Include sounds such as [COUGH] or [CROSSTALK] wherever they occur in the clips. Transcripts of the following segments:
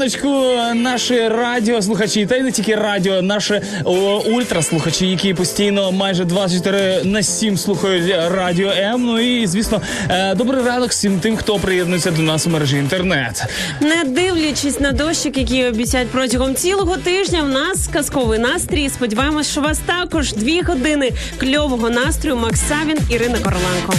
Раночку, наші радіослухачі, та й не тільки радіо, наші о, ультраслухачі, які постійно майже 24 на 7 слухають радіо М. Ну і звісно, е, добрий ранок всім тим, хто приєднується до нас у мережі інтернет. Не дивлячись на дощик, який обіцяють протягом цілого тижня, в нас казковий настрій. Сподіваємось, що у вас також дві години кльового настрою. Макс Савін, Ірина Короленко.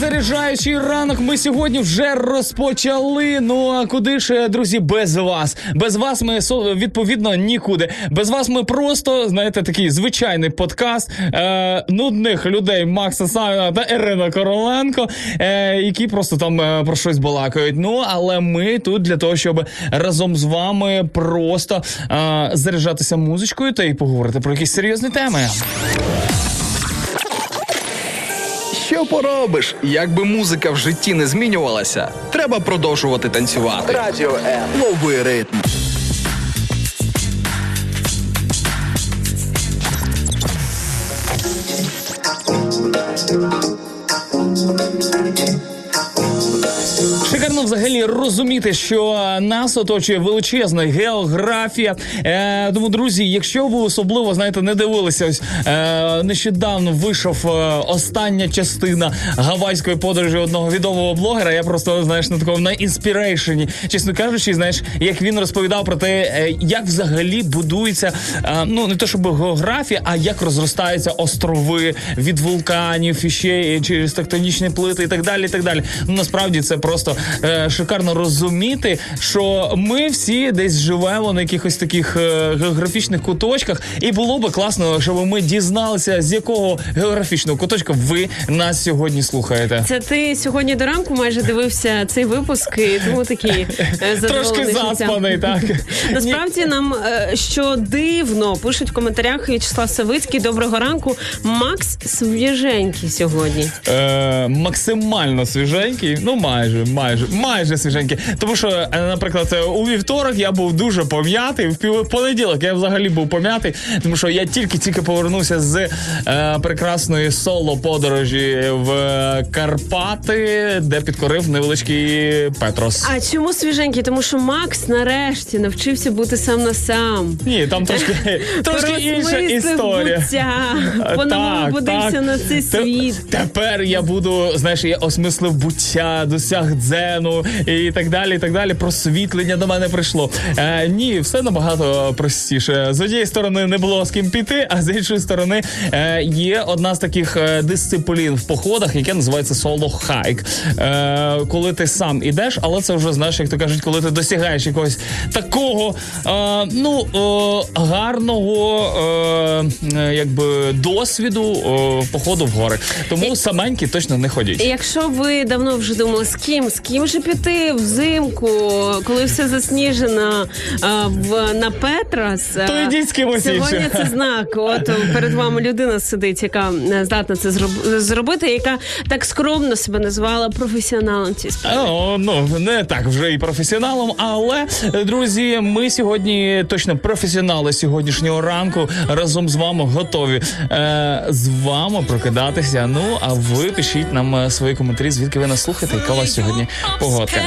Заряджаючий ранок. Ми сьогодні вже розпочали. Ну а куди ж, друзі, без вас? Без вас ми відповідно нікуди. Без вас ми просто знаєте такий звичайний подкаст е, нудних людей Макса Савіна та Ірина Короленко, е, які просто там е, про щось балакають. Ну але ми тут для того, щоб разом з вами просто е, заряджатися музичкою та й поговорити про якісь серйозні теми. Що поробиш? Якби музика в житті не змінювалася, треба продовжувати танцювати. Радіо М. Лови ритм. Шикарно взагалі розуміти, що нас оточує величезна географія. Е, тому, друзі, якщо ви особливо знаєте, не дивилися, ось е, нещодавно вийшов е, остання частина гавайської подорожі одного відомого блогера. Я просто знаєш на такому на інспірейшені, чесно кажучи, знаєш, як він розповідав про те, е, як взагалі будується е, ну не то щоб географія, а як розростаються острови від вулканів і ще через тектонічні плити і так далі. І так далі. Ну насправді це просто е, шикарно розуміти, що ми всі десь живемо на якихось таких е, географічних куточках, і було би класно, щоб ми дізналися, з якого географічного куточка ви нас сьогодні слухаєте. Це ти сьогодні до ранку майже дивився цей випуск, і тому такий е, [LAUGHS] Трошки заспаний, так [LAUGHS] Насправді нам що дивно пишуть в коментарях В'ячеслав Савицький. Доброго ранку. Макс свіженький сьогодні. Максимально свіженький, ну майже, майже. Майже свіженькі. Тому що, е, наприклад, е, у вівторок я був дуже пом'ятий. В пів- понеділок я взагалі був пом'ятий, тому що я тільки-тільки повернувся з е, прекрасної соло подорожі в е, Карпати, де підкорив невеличкий Петрос. А чому свіженький? Тому що Макс нарешті навчився бути сам на сам. Ні, там трошки, [LAUGHS] трошки інша історія. [LAUGHS] по-новому так, на цей світ. Тепер я буду, знаєш, я осмислив буття, досяг дзену і так далі. і так далі. Просвітлення до мене прийшло. Е, ні, все набагато простіше. З однієї сторони не було з ким піти, а з іншої сторони е, є одна з таких е, дисциплін в походах, яке називається соло хайк. Е, коли ти сам ідеш, але це вже знаєш, як то кажуть, коли ти досягаєш якогось такого е, ну е, гарного е, е, якби досвіду е, походу в гори. Тому саменькі точно не ходіть. Якщо ви давно вже думали, з ким, з ким же піти взимку, коли все засніжено а, в на Петрос, а, То йдіть з кимось сьогодні це знак. От перед вами людина сидить, яка е, здатна це зроб- зробити, яка так скромно себе назвала професіоналом цієї справи. О, ну не так вже і професіоналом, але друзі, ми сьогодні точно професіонали сьогоднішнього ранку разом з вами готові е, з вами прокидатися. Ну а ви пишіть нам е, свої коментарі, звідки ви нас слухаєте, яка у вас сьогодні Ochotę.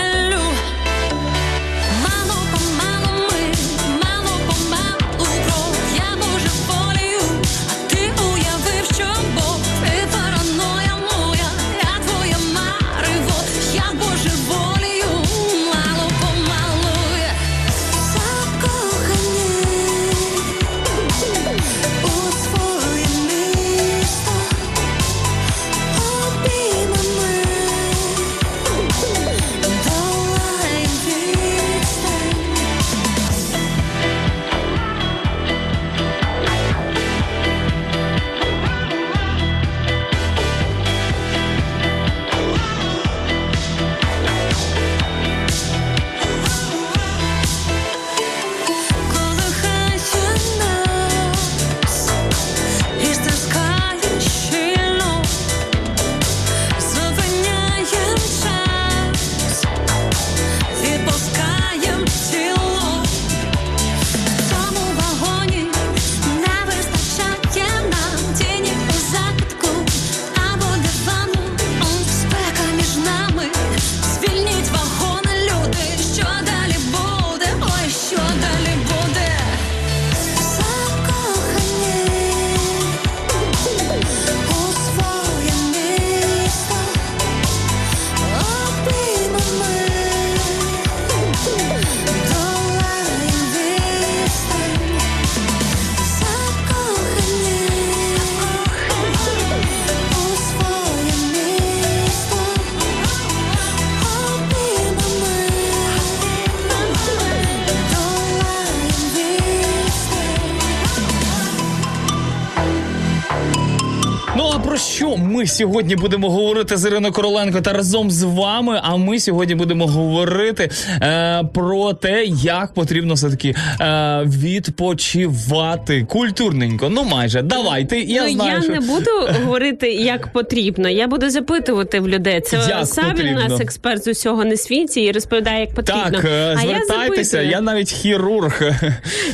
Ми сьогодні будемо говорити з Іриною Короленко та разом з вами? А ми сьогодні будемо говорити е, про те, як потрібно все таки е, відпочивати культурненько. Ну майже давайте. Я ну, знаю, я що не буду говорити, як потрібно. Я буду запитувати в людей. Це у нас експерт з усього не світі і розповідає, як потрібно. так, е, а я звертайтеся. запитую. Я навіть хірург.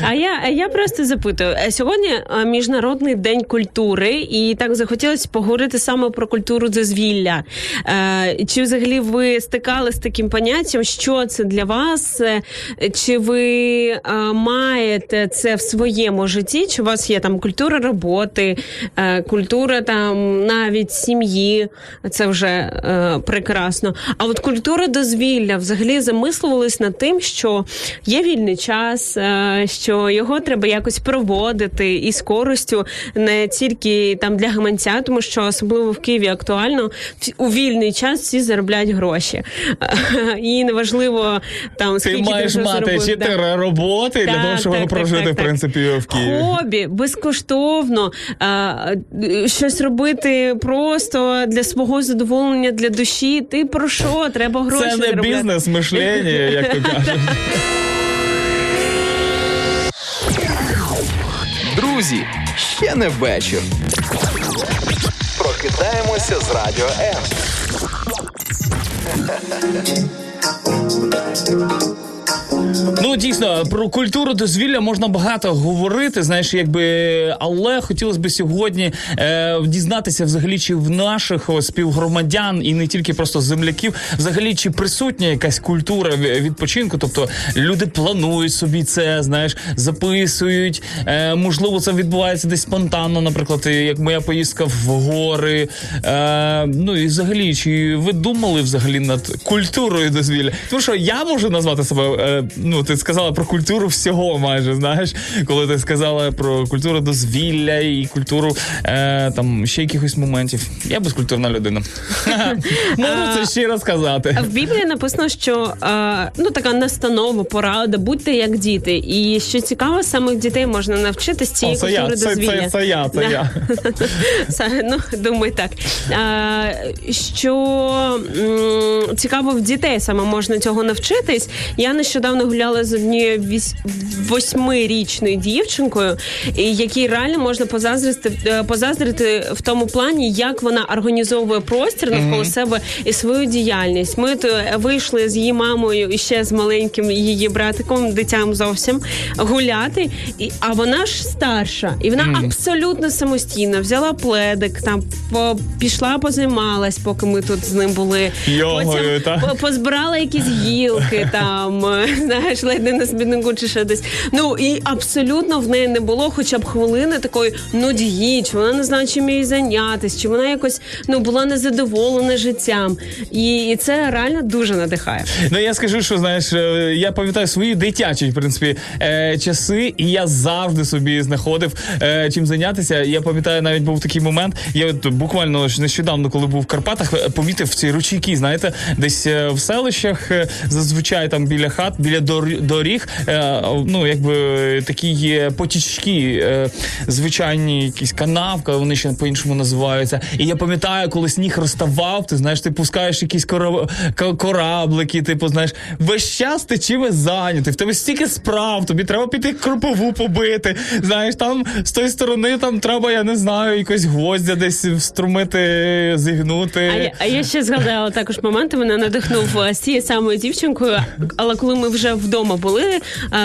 А я, я просто запитую. Сьогодні е, міжнародний день культури, і так захотілося поговорити саме про культуру дозвілля. Е, Чи взагалі ви стикали з таким поняттям? Що це для вас? Е, Чи ви е, маєте це в своєму житті? Чи у вас є там культура роботи, культура там навіть сім'ї? Це вже прекрасно. А от культура дозвілля взагалі замислювались над тим, що є вільний час, що його треба якось проводити і з користю не тільки там для гаманця, тому що особливо в Києві актуально у вільний час всі заробляють гроші. [LAUGHS] І неважливо там скільки Ти маєш вже мати заробив, да. чотири роботи для того, щоб так, прожити так, в принципі в Києві. Хобі безкоштовно а, щось робити просто для свого задоволення, для душі. Ти про що? Треба гроші Це не заробляти. бізнес мишлення, як то кажуть. Друзі, ще не вечір. Прокидаємося з радіо М. Ну дійсно про культуру дозвілля можна багато говорити. Знаєш, якби але хотілося б сьогодні е, дізнатися взагалі, чи в наших співгромадян і не тільки просто земляків, взагалі чи присутня якась культура відпочинку. Тобто люди планують собі це, знаєш, записують. Е, можливо, це відбувається десь спонтанно, наприклад, як моя поїздка в гори. Е, ну і взагалі, чи ви думали взагалі над культурою дозвілля? Тому що я можу назвати себе. Е, ну, ти сказала про культуру всього, майже знаєш, коли ти сказала про культуру дозвілля і культуру е, там ще якихось моментів. Я безкультурна людина. [LAUGHS] Можу це ще раз сказати. В Біблії написано, що е, ну така настанова, порада, будьте як діти. І що цікаво, самих дітей можна навчити з цієї культури дозвілля. це, це я, це я. [LAUGHS] Ну, думаю, так. Що цікаво, в дітей саме можна цього навчитись. Я нещодавно гуляла з однією вісь- восьмирічною дівчинкою, якій реально можна позаздрити, е, позаздрити в тому плані, як вона організовує простір навколо себе і свою діяльність. Ми то вийшли з її мамою і ще з маленьким її братиком, дитям зовсім гуляти. І, а вона ж старша, і вона абсолютно самостійно взяла пледик, там по, пішла, позаймалась, поки ми тут з ним були. Йогою, та? позбирала якісь гілки, там [LAUGHS] знаєш, ледь не на смітнику чи ще десь. Ну і абсолютно в неї не було хоча б хвилини такої нудьги, чи вона не знає, чим їй зайнятися, чи вона якось ну була незадоволена життям. І, і це реально дуже надихає. Ну я скажу, що знаєш, е, я пам'ятаю свої дитячі в принципі е, часи, і я завжди собі знаходив е, чим зайнятися. Я пам'ятаю, навіть був такий момент. Я от буквально нещодавно, коли був в Карпатах, помітив ці ручейки, знаєте, десь в селищах, зазвичай там біля хат, біля доріг, е, ну якби такі є потічки, е, звичайні якісь канавка, вони ще по-іншому називаються. І я пам'ятаю, коли сніг розставав, ти знаєш, ти пускаєш якісь кора- кораблики, типу, знаєш, весь час ти чимось зайнятий, в тебе стільки справ, тобі треба піти кропову побити. Знаєш, там з тої сторони там треба, я не знаю, якось гвоздя десь вструмити, зігнути. А я, а я ще згадала також моменти. Мене надихнув е, з цією самою дівчинкою. Але коли ми вже вдома були,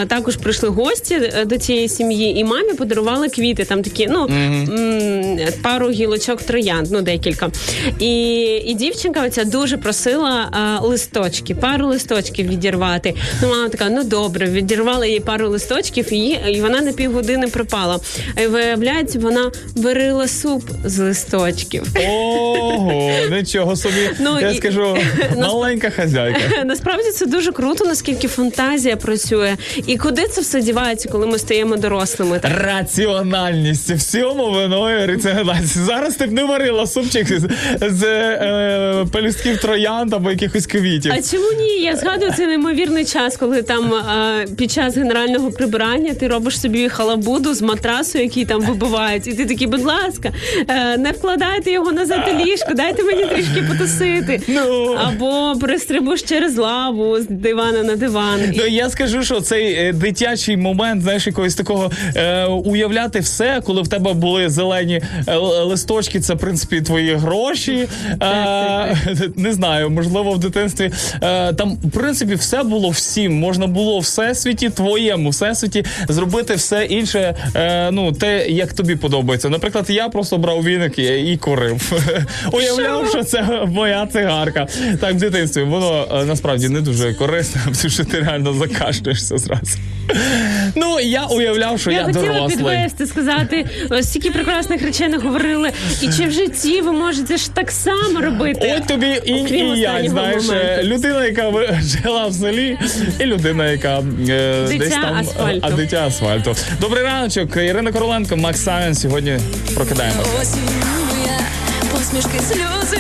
е, також прийшли гості е, до цієї сім'ї, і мамі подарували квіти. Там такі, ну м, пару гілочок троянд, ну декілька. І, і дівчинка оця дуже просила е, листочки, пару листочків відірвати. Ну, мама така, ну добре, відірвала їй пару листочків, і, і вона на півгодини пропала. І виявляється, вона варила суп з листочків. Ого, нічого собі. Ну, я і- скажу, [LAUGHS] маленька хазяйка. [LAUGHS] Насправді це дуже круто, наскільки фантазія працює, і куди це все дівається, коли ми стаємо дорослими. Так Раціональність всьому виною раціональність. Зараз ти б не варила супчик з, з е, пелюстків троянд або якихось квітів. а чому ні? Я згадую цей неймовірний час, коли там а, під час генерального прибирання ти робиш собі халабуду з матрасу, який там вибивають, і ти такий, будь ласка, е, не вкладайте його назад у ліжко, дайте мені трішки потусити. Ну. Або перестрибуєш через лаву з дивана на диван. Ну я скажу, що цей е, дитячий момент, знаєш, якогось такого е, уявляти все, коли в тебе були зелені е, листочки, це в принципі твої гроші. Е, не знаю, можливо, в дитинстві е, там в принципі все було всім. Можна було всесвіті твоєму всесвіті зробити все інше. Е, ну те, як тобі подобається. Наприклад, я просто брав віник і, курив. [LAUGHS] Уявляв, що це моя цигарка. Так, в дитинстві воно насправді не дуже корисно, [LAUGHS] тому що ти реально закашлюєшся зразу. Ну, я уявляв, що я, Я хотіла дорослий. підвести, сказати, ось стільки прекрасних речей не говорили. І чи в житті ви можете ж так само робити? От тобі і, і я, знаєш, е, моменту. людина, яка жила в селі, і людина, яка е, Дитя десь там асфальту. а дитя асфальту. Добрий раночок, Ірина Короленко, Макс Савін. Сьогодні прокидаємо. Осінь моя, посмішки, сльози,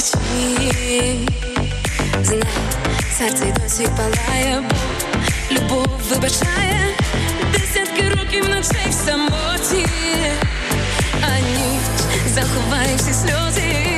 вночі. Знай, серце й досі палає, бо любов вибачає десятки років ночей в самоті, а ніч заховає всі сльози,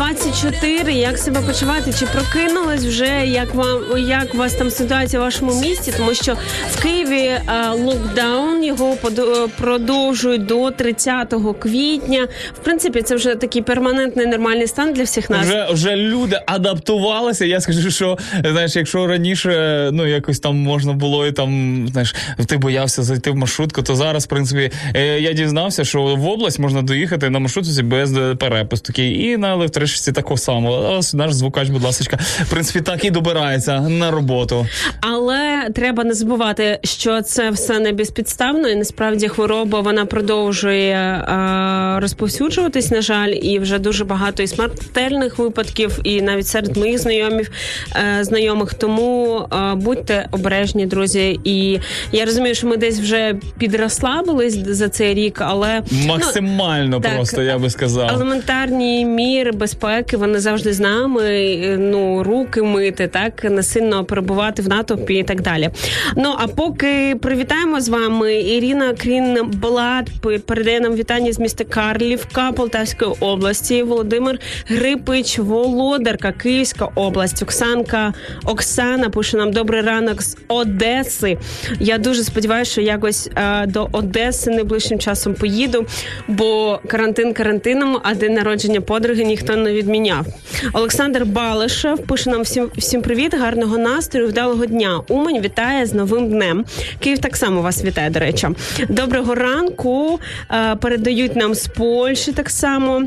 24. Як себе почуваєте? Чи прокинулись вже? Як вам як у вас там ситуація в вашому місті? Тому що в Києві е, локдаун його е, продовжують до 30 квітня. В принципі, це вже такий перманентний нормальний стан для всіх нас. Вже вже люди адаптувалися. Я скажу, що знаєш, якщо раніше е, ну якось там можна було і там знаєш, ти боявся зайти в маршрутку, то зараз, в принципі, я дізнався, що в область можна доїхати на маршрутці без перепустки і на електри електричці такого самого. Ось наш звукач, будь ласка, в принципі, так і добирається на роботу. Але треба не забувати, що це все не безпідставно, і насправді хвороба вона продовжує е, розповсюджуватись, на жаль, і вже дуже багато і смертельних випадків, і навіть серед моїх знайомів е, знайомих. Тому е, будьте обережні, друзі. І я розумію, що ми десь вже підрослабились за цей рік, але ну, Максимально так, просто, я би сказав. Елементарні міри безпеки вони завжди з нами. Ну руки мити, так не сильно перебувати в натовпі і так далі. Ну а поки привітаємо з вами, Ірина Крінблад передає нам вітання з міста Карлівка Полтавської області. Володимир Грипич, Володарка, Київська область. Оксанка Оксана пише нам добрий ранок з Одеси. Я дуже сподіваюся, що якось е, до Одеси найближчим часом поїду, бо карантин карантином, а день народження подруги ніхто не відміняв. Олександр Балишев пише нам всім всім привіт, гарного настрою, вдалого дня. Умань вітає з новим днем. Київ так само вас вітає. До речі, доброго ранку. Е, передають нам з Польщі так само.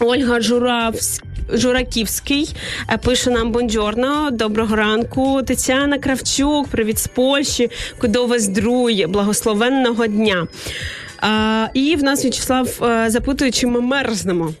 Ольга Журавська. Жураківський е, пише нам бонджорно. Доброго ранку. Тетяна Кравчук, привіт з Польщі. Кудо вас друє, благословенного дня. А, і в нас В'ячеслав е, запитує, чи ми мерзнемо.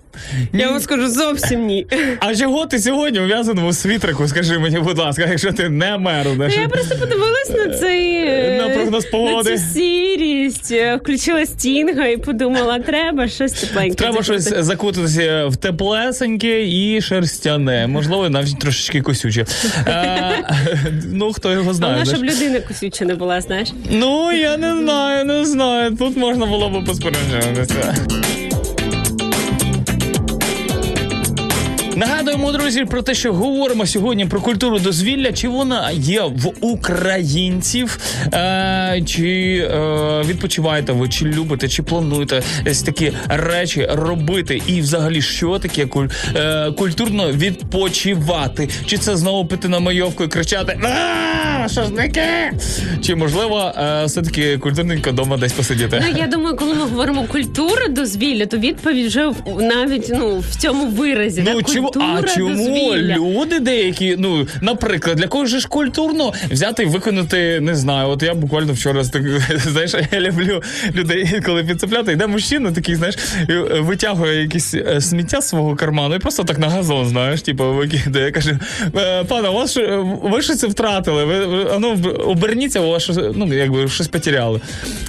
Я вам скажу зовсім ні. А чого ти сьогодні ув'язаний у світрику? Скажи мені, будь ласка, якщо ти не мерзнеш? Ну, Я просто подивилась на цей е, На прогноз погоди. на цю сірість, е, включила стінга і подумала, треба щось тепленьке. Треба щось закутати. закутатися в теплесеньке і шерстяне, можливо, навіть трошечки косюче. Е, ну, хто його знає. вона, щоб людина косюча не була, знаєш. Ну, я не знаю, не знаю. Тут можна було б посперечатися. Нагадуємо, друзі, про те, що говоримо сьогодні про культуру дозвілля, чи вона є в українців, е, чи е, відпочиваєте ви, чи любите, чи плануєте ось такі речі робити, і взагалі що таке куль, е, культурно відпочивати? Чи це знову піти на майовку і кричати «А, що? Чи можливо е, все-таки культурненько вдома десь посидіти? Ну я думаю, коли ми говоримо культура дозвілля, то відповідь вже навіть ну в цьому виразі. Ну так? чому культура а чому дозвілля. люди деякі, ну, наприклад, для когось же ж культурно взяти і виконати, не знаю, от я буквально вчора так, [LAUGHS] знаєш, я люблю людей, коли підцепляти, йде мужчина такий, знаєш, е, витягує якісь е, сміття з свого карману і просто так на газон, знаєш, типу, викидає. Я кажу, «Е, пане, у вас що, ви щось втратили, ви, ну, оберніться, у вас щось, ну, якби щось потеряли.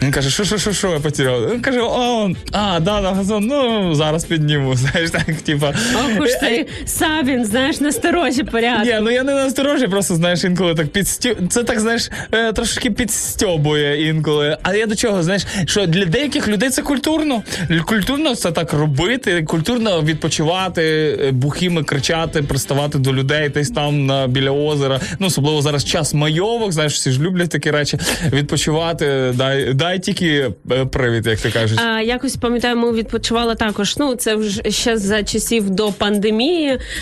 Він каже, що, що, що, що я потеряв? Він каже, а, а, да, на газон, ну, зараз підніму, [LAUGHS] знаєш, так, типу. Ох уж Е, сам він, знаєш, насторожі порядку. ні, ну я не насторожі, просто знаєш, інколи так підстю... Це так, знаєш, е, трошки підстьобує інколи. А я до чого, знаєш, що для деяких людей це культурно. Культурно це так робити, культурно відпочивати, е, бухими кричати, приставати до людей, десь там на біля озера. Ну, особливо зараз час майовок, знаєш, всі ж люблять такі речі. Відпочивати, дай, дай тільки е, привід, як ти кажеш. А, якось пам'ятаю, ми відпочивали також. Ну, це вже ще за часів до пандемії,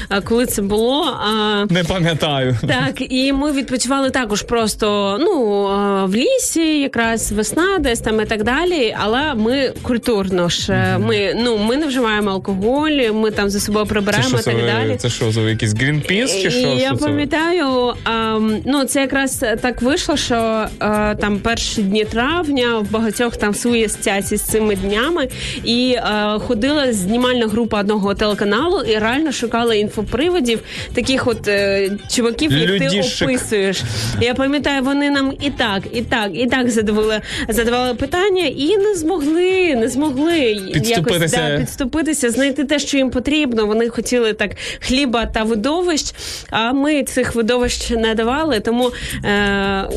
а, коли це було. А, Не пам'ятаю. Так, і ми відпочивали також просто ну в лісі, якраз весна, десь там і так далі. Але ми культурно ж е, ми ну ми не вживаємо алкоголь, ми там за собою Це прибираємо що і так це, далі. це що за якийсь Greenpeace чи що? я Що пам'ятаю, а, ну це якраз так вийшло, що а, там перші дні травня в багатьох там свої асоціації з цими днями, і а, ходила знімальна група одного телеканалу і реально шукала інфоприводів таких от е, чуваків, як Людішек. ти описуєш. Я пам'ятаю, вони нам і так, і так, і так задавали, задавали питання, і не змогли, не змогли якось Підступитися. да, підступитися, знайти те, що їм потрібно. Вони хотіли так хліба та видовищ, а ми цих видовищ не давали. Тому е,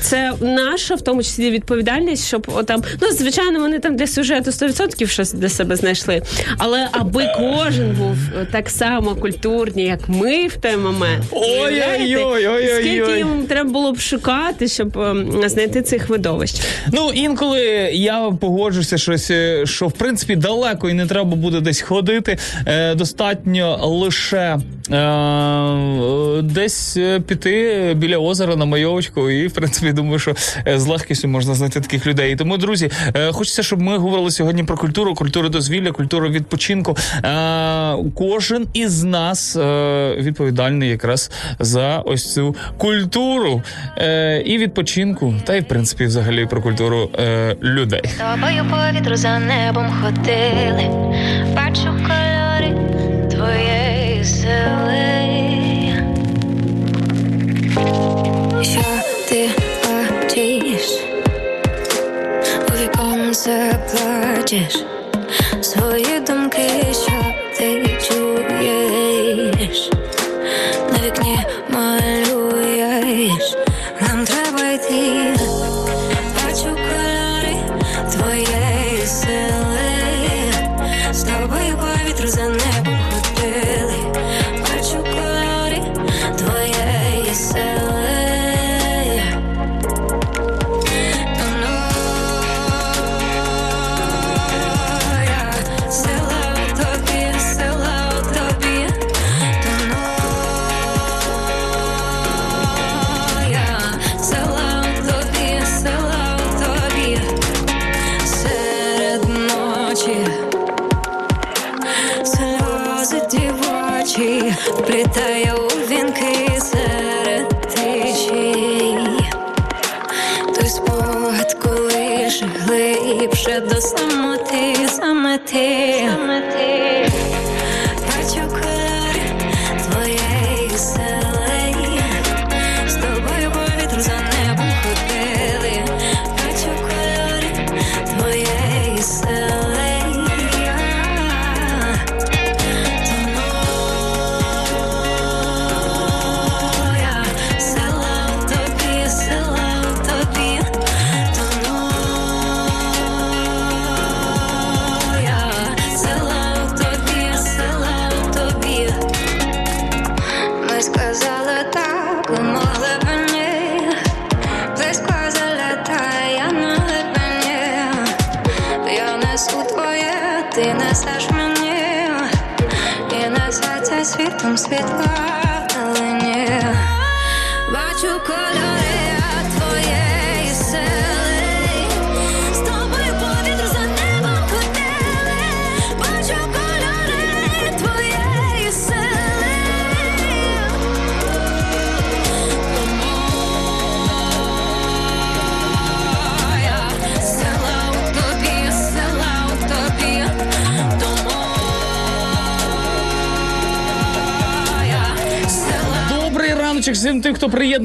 це наша, в тому числі, відповідальність, щоб отам. Ну, звичайно, вони там для сюжету 100% щось для себе знайшли. Але аби кожен був так само культурний, як ми в той момент. Ой-ой-ой. Скільки їм треба було б шукати, щоб ем, знайти цих видовищ. Ну, інколи я погоджуся, щось, е, що в принципі далеко і не треба буде десь ходити. Е, достатньо лише е, десь е, піти біля озера на майовочку, і в принципі думаю, що з легкістю можна знайти таких людей. Тому, друзі, хочеться, щоб ми говорили сьогодні про культуру, культуру дозвілля, культуру відпочинку. Е, кожен із нас е, відповідальний якраз за ось цю культуру е, і відпочинку, та й в принципі взагалі про культуру е, людей. Тобою по вітру за небом ходили, бачу кольори твоєї сили. Що ти бачиш? У віконце плачеш свої думки,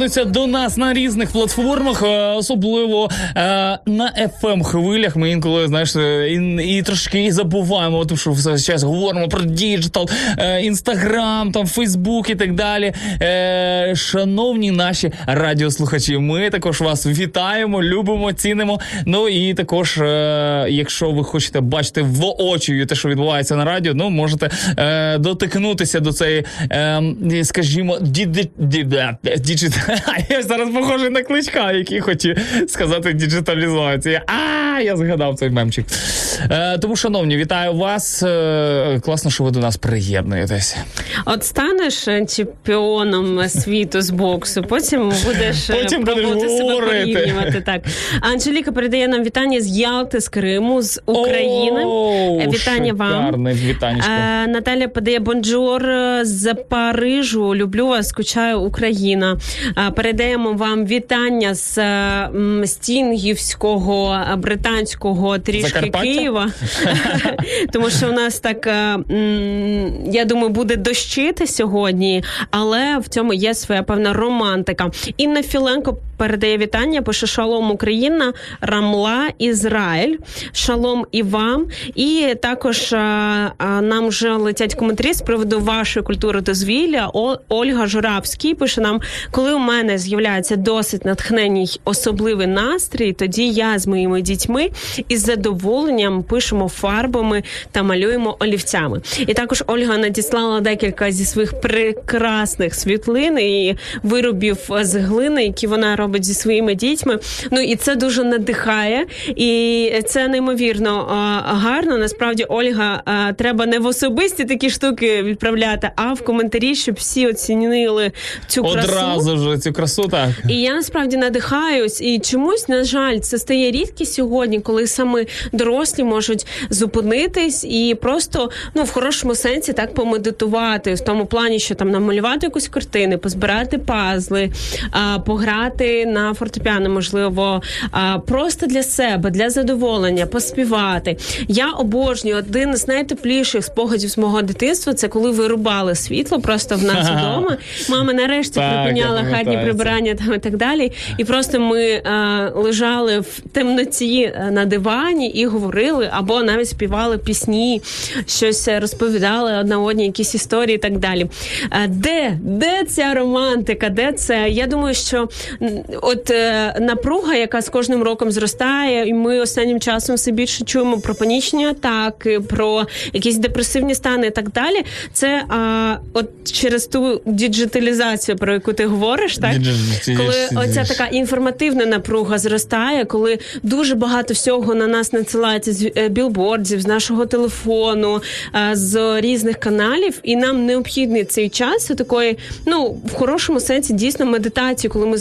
тим, до нас на різних платформах, е, особливо е, на FM хвилях. Ми інколи знаєш е, і, і трошки і забуваємо, тому що все час говоримо про digital, е, інстаграм, там Фейсбук і так далі. Е, шановні наші радіослухачі, ми також вас вітаємо, любимо, цінимо. Ну і також, е, якщо ви хочете бачити воочію те, що відбувається на радіо, ну можете е, дотикнутися до цієї, е, скажімо, діди- діда- діджит... [LAUGHS] Я зараз похожий на кличка, який хоче сказати діджиталізація. А, [LAUGHS] я згадав цей мемчик. Е, тому, шановні, вітаю вас. Е, класно, що ви до нас приєднуєтесь. От станеш чемпіоном світу з боксу, потім будеш е, Потім пробувати себе порівнювати. Так Анжеліка передає нам вітання з Ялти, з Криму, з України. О, Е, вітання вам. шикарне вітанечко. Е, Наталя подає бонджур з Парижу. Люблю вас, скучаю Україна. Е, Передаємо вам вітання з Стінгівського е, британського трішки Закарпаття? Києва. [LAUGHS] Тому що у нас так, е, я думаю, буде дощити сьогодні, але в цьому є своя певна романтика. Інна Філенко передає вітання, пише Шалом Україна, Рамла, Ізраїль, Шалом і вам. І також е, е, нам вже летять коментарі з приводу вашої культури дозвілля. О- Ольга Журавський пише нам, коли у мене з'являється досить натхненний особливий настрій, тоді я з моїми дітьми із задоволенням пишемо фарбами та малюємо олівцями. І також Ольга надіслала декілька зі своїх прекрасних світлин і виробів з глини, які вона робить зі своїми дітьми. Ну і це дуже надихає, і це неймовірно гарно. Насправді, Ольга, треба не в особисті такі штуки відправляти, а в коментарі, щоб всі оцінили цю красу. Одразу ж цю красу, так. І я насправді надихаюсь, і чомусь, на жаль, це стає рідкі сьогодні, коли саме дорослі можуть зупинитись і просто ну в хорошому сенсі так помедитувати в тому плані, що там намалювати якусь картини, позбирати пазли, а, на фортепіано, можливо, просто для себе, для задоволення, поспівати. Я обожнюю один з найтепліших спогадів з мого дитинства. Це коли вирубали світло просто в нас вдома. Мама нарешті припиняла хатні прибирання там і так далі. І просто ми лежали в темноті е, на дивані і говорили, або навіть співали пісні, щось розповідали одна одній, якісь історії і так далі. Е, де? Де ця романтика? Де це? Я думаю, що от е, напруга, яка з кожним роком зростає, і ми останнім часом все більше чуємо про панічні атаки, про якісь депресивні стани і так далі. Це а, от через ту діджиталізацію, про яку ти говориш, так коли оця така інформативна напруга зростає, коли дуже багато всього на нас надсилається з е, білбордів, з нашого телефону, е, з різних каналів, і нам необхідний цей час такої, ну в хорошому сенсі дійсно медитації, коли ми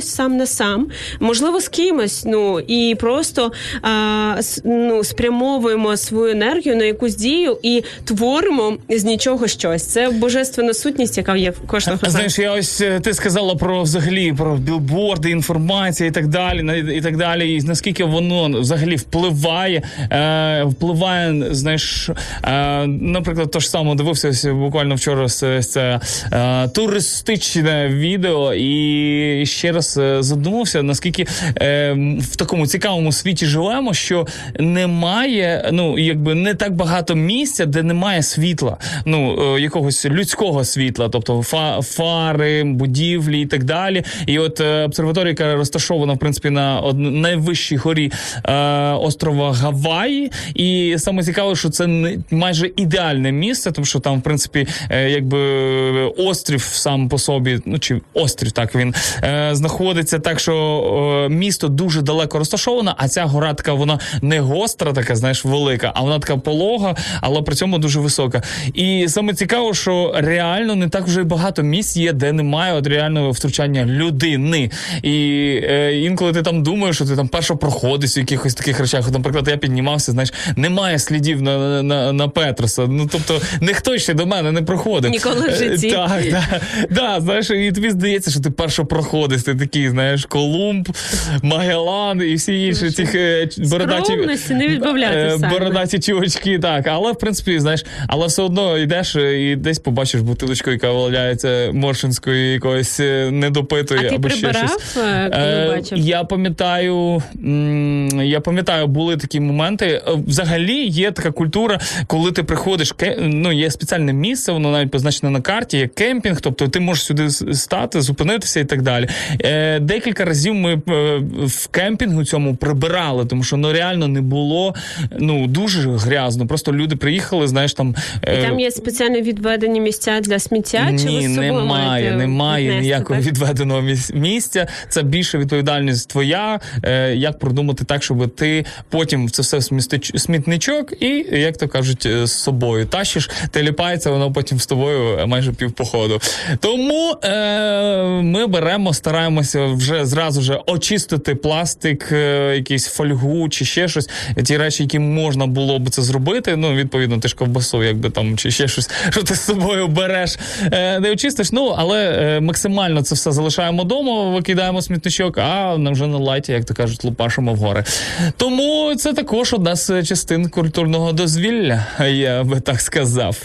залишаємось сам на сам, можливо, з кимось, ну і просто а, ну, спрямовуємо свою енергію на якусь дію і творимо з нічого щось. Це божественна сутність, яка є в кожного. Знаєш, я ось е, ти сказала про взагалі про білборди, інформація і так далі, і так далі. І наскільки воно взагалі впливає, е, впливає, знаєш, е, наприклад, то ж саме дивився буквально вчора це, це е, туристичне відео, і ще раз е, задумався, наскільки е, в такому цікавому світі живемо, що немає, ну якби не так багато місця, де немає світла, ну е, якогось людського світла, тобто фа- фари, будівлі і так далі. І от е, обсерваторія, яка розташована в принципі на од... найвищій горі е, острова Гаваї, і саме цікаве, що це не майже ідеальне місце, тому що там, в принципі, е, якби острів сам по собі, ну чи острів, так він е, знаходиться так, що е, місто дуже далеко розташоване, а ця гора така вона не гостра, така, знаєш, велика, а вона така полога, але при цьому дуже висока. І саме цікаво, що реально не так вже багато місць є, де немає от реального втручання людини. І е, інколи ти там думаєш, що ти там першопроходець у якихось таких речах. Наприклад, я піднімався, знаєш, немає слідів на, на, на Петроса. Ну тобто, ніхто ще до мене не проходив. Ніколи в житті. Е, Так, так. Да, знаєш, і тобі здається, що ти першопроходець, ти такий знаєш, Колумб, Магеллан і всі інші ці е, бородаті, не е, бородаті чувачки, так. Але в принципі, знаєш, але все одно йдеш е, і десь побачиш бутилочку, яка валяється моршинської якоїсь е, недопитої А ти або ще щось. коли Е, бачив? Я пам'ятаю, я пам'ятаю, були такі моменти. Взагалі є така культура, коли ти приходиш, ну є спеціальне місце, воно навіть позначено на карті, як кемпінг, тобто ти можеш сюди стати, зупинитися і так далі. Е, Декілька разів ми е, в кемпінгу цьому прибирали, тому що ну реально не було ну дуже грязно. Просто люди приїхали, знаєш, там е, І там є спеціально відведені місця для сміття, чи ви з собою немає, немає віднести, ніякого так? відведеного місця. Це більше відповідальність твоя. Е, як продумати так, щоб ти потім це все смітничок і, як то кажуть, е, з собою тащиш, теліпається, воно потім з тобою майже півпоходу. Тому е, ми беремо, стараємося вже зразу же очистити пластик, е, якийсь фольгу чи ще щось. Ті речі, які можна було б це зробити. Ну, відповідно, ти ж ковбасу, якби там чи ще щось, [LAUGHS] що ти з собою береш, е, не очистиш. Ну, але е, максимально це все залишаємо вдома, викидаємо смітничок, а нам вже на лайті, як то кажуть, лупашимо в гори. Тому це також одна з частин культурного дозвілля, я би так сказав.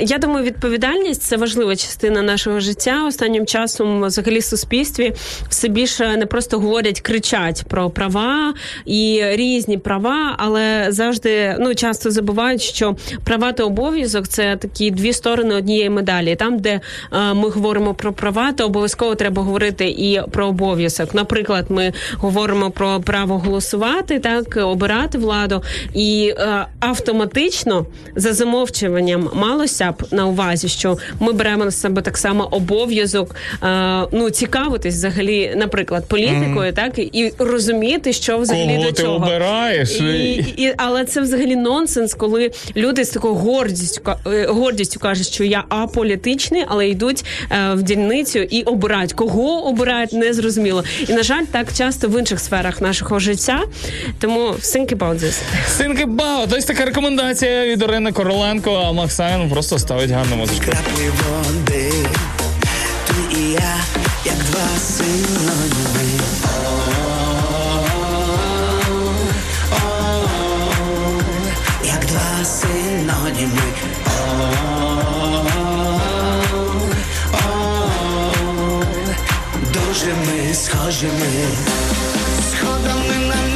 Я думаю, відповідальність це важлива частина нашого життя. Останнім часом, взагалі, в суспільстві все більше не просто говорять, кричать про права і різні права, але завжди ну часто забувають, що права та обов'язок це такі дві сторони однієї медалі. Там, де е, ми говоримо про права, то обов'язково треба говорити і про обов'язок. Наприклад, ми говоримо про право голосувати, так обирати владу, і е, автоматично за замовчуванням малося б на увазі, що ми беремо на себе так само обов'язок е, ну цікавитись взагалі, наприклад, політикою, так і розуміти, що взагалі Кого до ти чого. обираєш? І, і, але це взагалі нонсенс, коли люди з такою гордістю е, гордістю кажуть, що я аполітичний, але йдуть е, в дільницю і обирають. Кого обирають, не зрозуміло. І на жаль, так часто в інших сферах нашого життя. Тому think about this. Think about. Ось така рекомендація від Ірини Короленко, а Максайн просто ставить гарну музичку. ти і я, як два синоніми. Як два синоніми. Дуже ми схожими, сходами на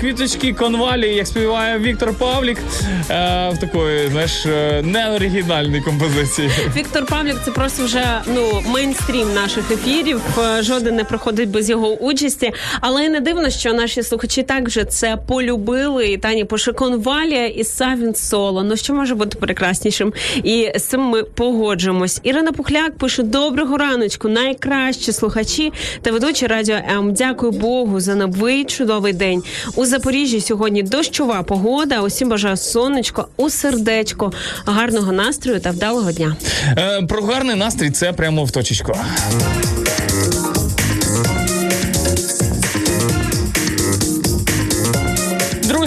квіточки конвалі, як співає Віктор Павлік е, в такої, знаєш, е, неоригінальній композиції. Віктор Павлік це просто вже ну мейнстрім наших ефірів. Е, Жоден не проходить без його участі. Але не дивно, що наші слухачі так вже це полюбили. І Тані Пошиконвалія і Савін Соло. Ну що може бути прекраснішим? І з цим ми погоджуємось. Ірина Пухляк пише: Доброго раночку, найкращі слухачі та ведучі радіо М. Дякую Богу за новий чудовий день. У Запоріжжі сьогодні дощова погода. Усім бажаю сонечко у сердечко, гарного настрою та вдалого дня. Е, про гарний настрій це прямо в точечку.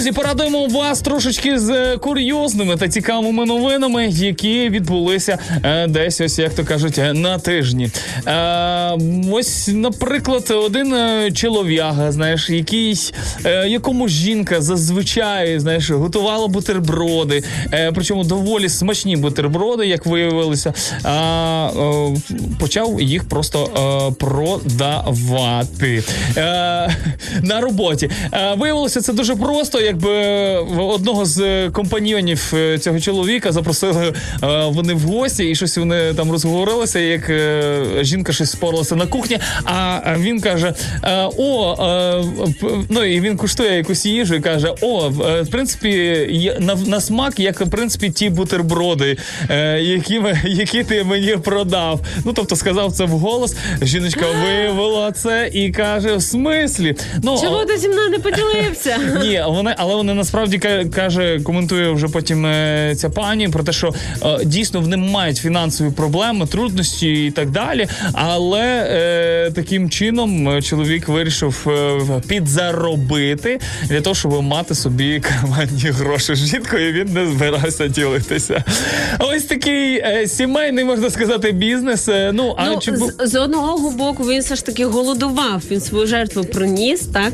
Друзі, порадуємо вас трошечки з е, курйозними та цікавими новинами, які відбулися е, десь, ось як то кажуть, е, на тижні. Е, ось, наприклад, один чолов'яга, знаєш, який, е, якому жінка зазвичай знаєш, готувала бутерброди, причому доволі смачні бутерброди, як виявилося, а, почав їх просто продавати на роботі. Виявилося це дуже просто, якби одного з е, компаньйонів е, цього чоловіка запросили е, вони в гості, і щось вони там розговорилися, як жінка щось спорилася на кухні. А він каже: О, ну і він куштує якусь їжу і каже: О, в принципі, на, на смак, як в принципі ті бутерброди, які, які ти мені продав. Ну тобто сказав це вголос. Жіночка виявила це і каже: в смислі? Ну Чому ти зі мною не поділився? [LAUGHS] ні, вони, але вони насправді каже, коментує вже потім е, ця пані про те, що е, дійсно вони мають фінансові проблеми, труднощі і так далі. Але е, таким чином чоловік вирішив підзаробити для того, щоб мати собі карманні гроші. З жінкою він не збирався ділитися. Ось такий е, сімейний, можна сказати, бізнес. Ну а Ну, чи бу- з, з одного боку він все ж таки голодував. Він свою жертву приніс, так?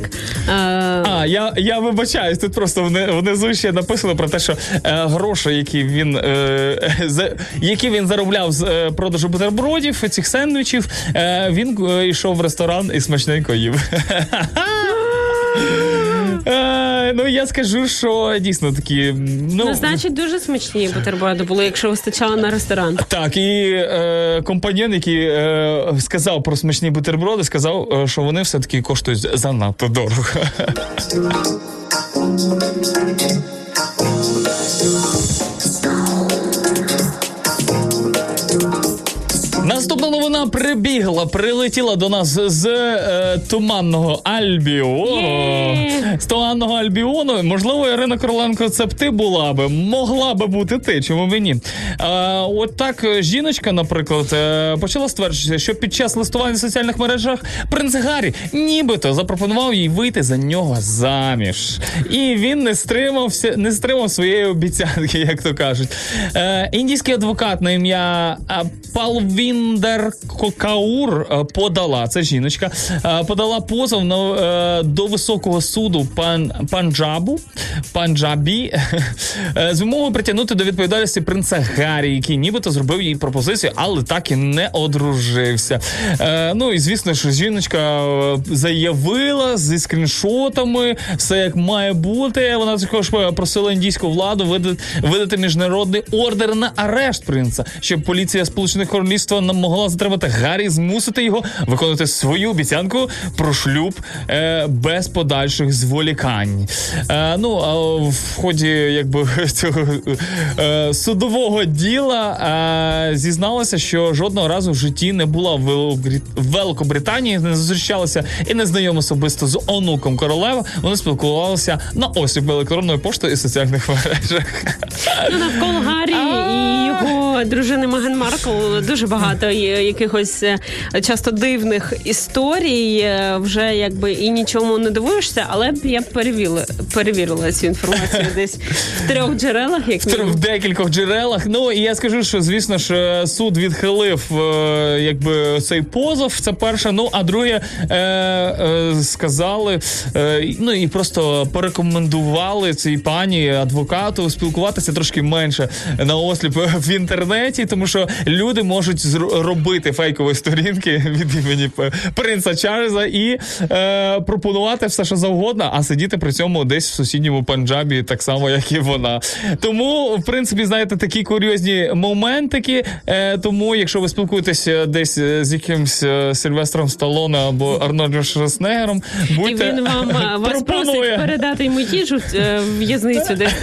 Е, А, я, я вибачаюсь, тут просто вни- внизу ще написано про те, що е, гроші, які він, е, [LAUGHS] за, які він заробляв з е, продажу бутербродів, цих сендвічів, е, він е, йшов в ресторан і смачненько їв. [LAUGHS] Е, ну, я скажу, що дійсно такі. Ну, ну, значить, дуже смачні бутерброди були, якщо вистачало на ресторан. Так, і е, компаньон, який е, сказав про смачні бутерброди, сказав, що вони все-таки коштують занадто дорого. [LAUGHS] Oh, oh, oh, oh, oh, Наступна новина прибігла, прилетіла до нас з е, туманного Альбіону. З туманного Альбіону. Можливо, Ірина Короленко, це б ти була би, могла би бути ти, чому б і ні? Е, от так е, жіночка, наприклад, е, почала стверджувати, що під час листування в соціальних мережах принц Гаррі нібито запропонував їй вийти за нього заміж. І він не стримався, не стримав своєї обіцянки, як то кажуть. Е, індійський адвокат на ім'я е, Палвіндер Кокаур е, подала, це жіночка, е, подала позов на, е, до високого суду пан, Панджабу, Панджабі з вимогою притягнути до відповідальності принца Гаррі, який нібито зробив їй пропозицію, але так і не одружився. Ну і звісно, що жіночка заявила зі скріншотами, все як має бути. Вона також просила індійську владу видати, видати міжнародний ордер на арешт принца, щоб поліція Сполучених Королівства не могла затримати Гаррі, змусити його виконати свою обіцянку про шлюб е, без подальших зволікань. Е, ну а в ході якби [LAUGHS] цього е, судового діла е, зізналася, що жодного разу в житті не була в Великобританії, не зустрічалася і не знайома особисто з онуком королеви. Вони спілкувалися на осліп електронною поштою і соціальних мережах. Ну, навколо Гаррі і його дружини Меган Маркл дуже багато якихось е, часто дивних історій. Е, Вже якби і нічому не дивуєшся, але б я перевірила, перевірила цю інформацію [LAUGHS] десь в трьох джерелах, як В тр- в декількох джерелах. Ну і я скажу, що звісно ж е, суд відхилив е, якби цей позов. Це перше. Ну а друге е, е, сказали, е, ну і просто порекомендували цій пані адвокату спілкуватися трошки менше на осліп в інтернеті. тому що люди можуть зр- робити фейкові сторінки [LAUGHS] від імені принца Чарльза і е, пропонувати все, що завгодно, а сидіти при цьому десь в сусідньому Панджабі, так само, як і вона. Тому, в принципі, знаєте, такі курйозні моментики. Е, тому, якщо ви спілкуєтеся десь е, з якимсь е, Сильвестром Сталоне або Арнольдом Шварценеггером, І він вам е, вас просить передати йому їжу е, в в'язницю десь.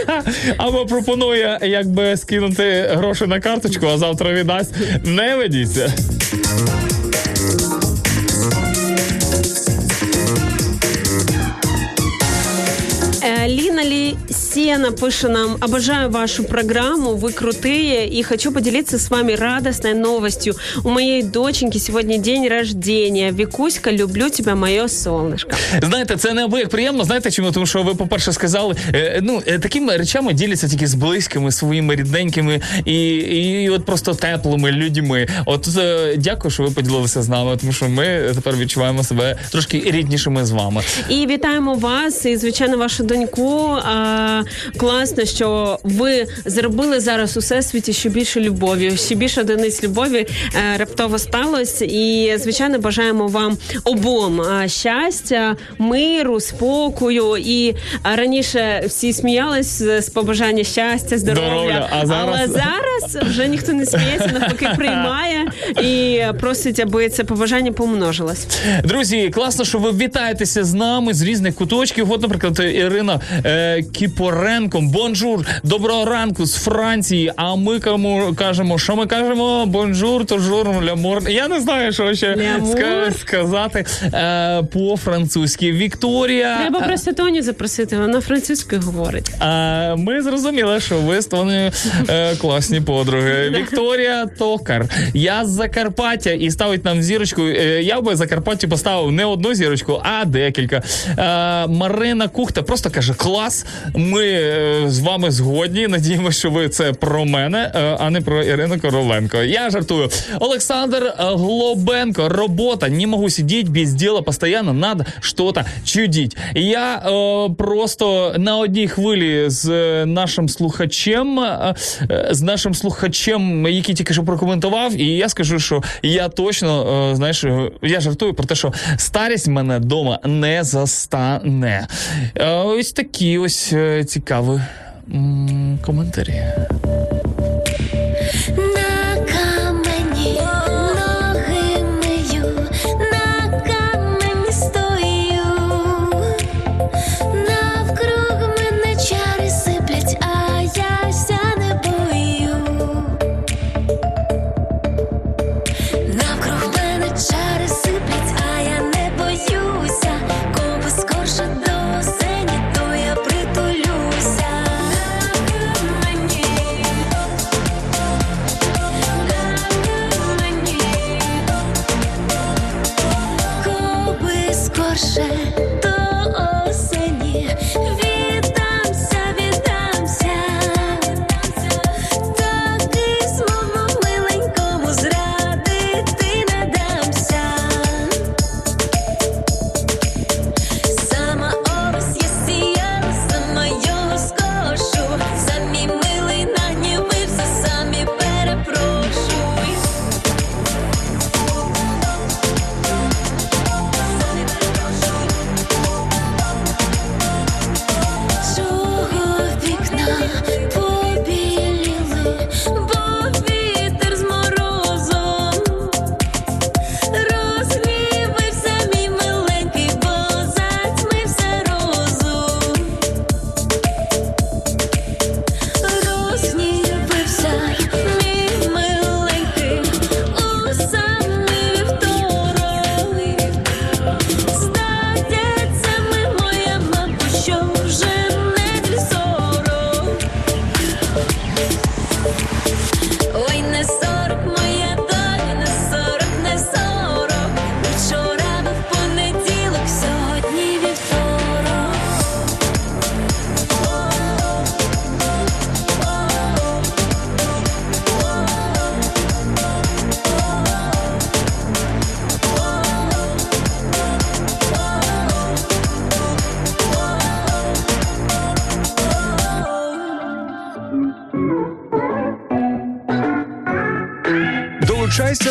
[LAUGHS] Або пропонує якби скинути гроші на карточку, а завтра віддасть. Не ведіться. Лисена пишет нам, обожаю вашу программу, вы крутые, и хочу поделиться с вами радостной новостью. У моей доченьки сегодня день рождения. Викуська, люблю тебя, мое солнышко. Знаєте, це неабияк приємно. Знаєте чому? Тому що ви, по-перше, сказали, е, ну е, такими речами діляться тільки з близькими, своїми рідненькими і, і, от просто теплими людьми. От е, дякую, що ви поділилися з нами, тому що ми тепер відчуваємо себе трошки ріднішими з вами. І вітаємо вас і звичайно вашу доньку. Класно, що ви зробили зараз у всесвіті ще більше любові, ще більше одиниць любові е, раптово сталося. І звичайно бажаємо вам обом щастя, миру, спокою. І раніше всі сміялись з побажання щастя, здоров'я. А зараз? Але [LAUGHS] зараз вже ніхто не сміється, навпаки [LAUGHS] приймає і просить, аби це побажання помножилось. Друзі, класно, що ви вітаєтеся з нами з різних куточків. От, наприклад, Ірина е, Кіпоренко. Бонжур, доброго ранку з Франції. А ми кому кажемо, що ми кажемо? Бонжур, тожур, лямор. Я не знаю, що ще ска- сказати е, по-французьки. Вікторія. Треба просто Тоню запросити, вона французькою говорить. А, ми зрозуміли, що ви з Тонею е, класні подруги. [LAUGHS] Вікторія Токар. Я з Закарпаття і ставить нам зірочку. Е, я би Закарпаттю поставив не одну зірочку, а декілька. Е, Марина Кухта просто каже: клас. Ми е, з вами згодні. Надіємося, що ви це про мене, е, а не про Ірину Короленко. Я жартую. Олександр е, Глобенко. Робота. Не можу сидіти без діла. Постоянно надо что-то чудить. Я е, просто на одній хвилі з нашим слухачем, з нашим слухачем, який тільки що прокоментував, і я скажу, що я точно е, знаєш, я жартую про те, що старість мене вдома не застане. Е, ось такі ось е, цікаві м, коментарі.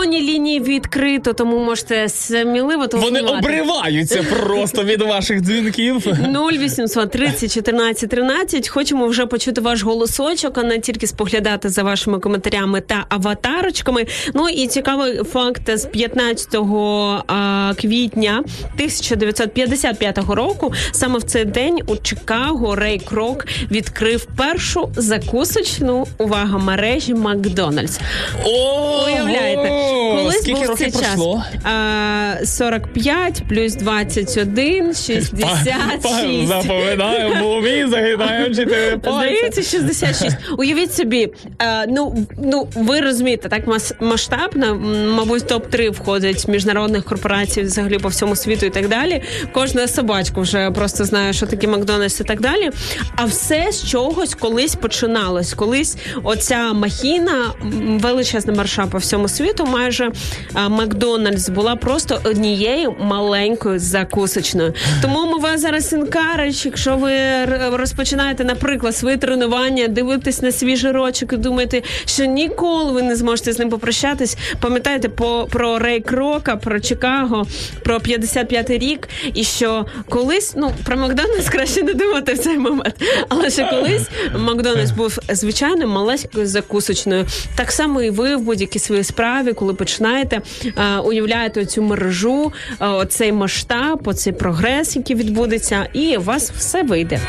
Телефонні лінії відкрито, тому можете сміливо Вони обриваються просто від ваших дзвінків. 0800 30 14 13. Хочемо вже почути ваш голосочок, а не тільки споглядати за вашими коментарями та аватарочками. Ну і цікавий факт з 15 а, квітня 1955 року. Саме в цей день у Чикаго Рей Крок відкрив першу закусочну увага мережі Макдональдс. Уявляєте, скільки був років цей час пройшло? а, 45 плюс 21, 66. Запам'ятаю, в умі загинаємо чотири пальці. Здається, 66. Уявіть собі, е, ну, ну ви розумієте, так мас- масштабно, мабуть, топ 3 входить міжнародних корпорацій взагалі по всьому світу і так далі. Кожна собачка вже просто знає, що таке Макдональдс і так далі. А все з чогось колись починалось. Колись оця махіна, величезна марша по всьому світу, майже а, Макдональдс була просто однією маленькою закусочною. Тому ми вас зараз інкарич, якщо ви розпочинаєте, наприклад, свої тренування, дивитесь на свіжий рочок і думаєте, що ніколи ви не зможете з ним попрощатись. Пам'ятаєте по про Рей Крока, про Чикаго, про 55-й рік, і що колись, ну про Макдональдс краще не думати в цей момент. Але що колись Макдональдс був звичайно маленькою закусочною. Так само і ви в будь-якій своїй справі, коли починаєте, е, уявляєте цю мережу, цей масштаб, оцей прогрес, який відбудеться, і у вас все вийде.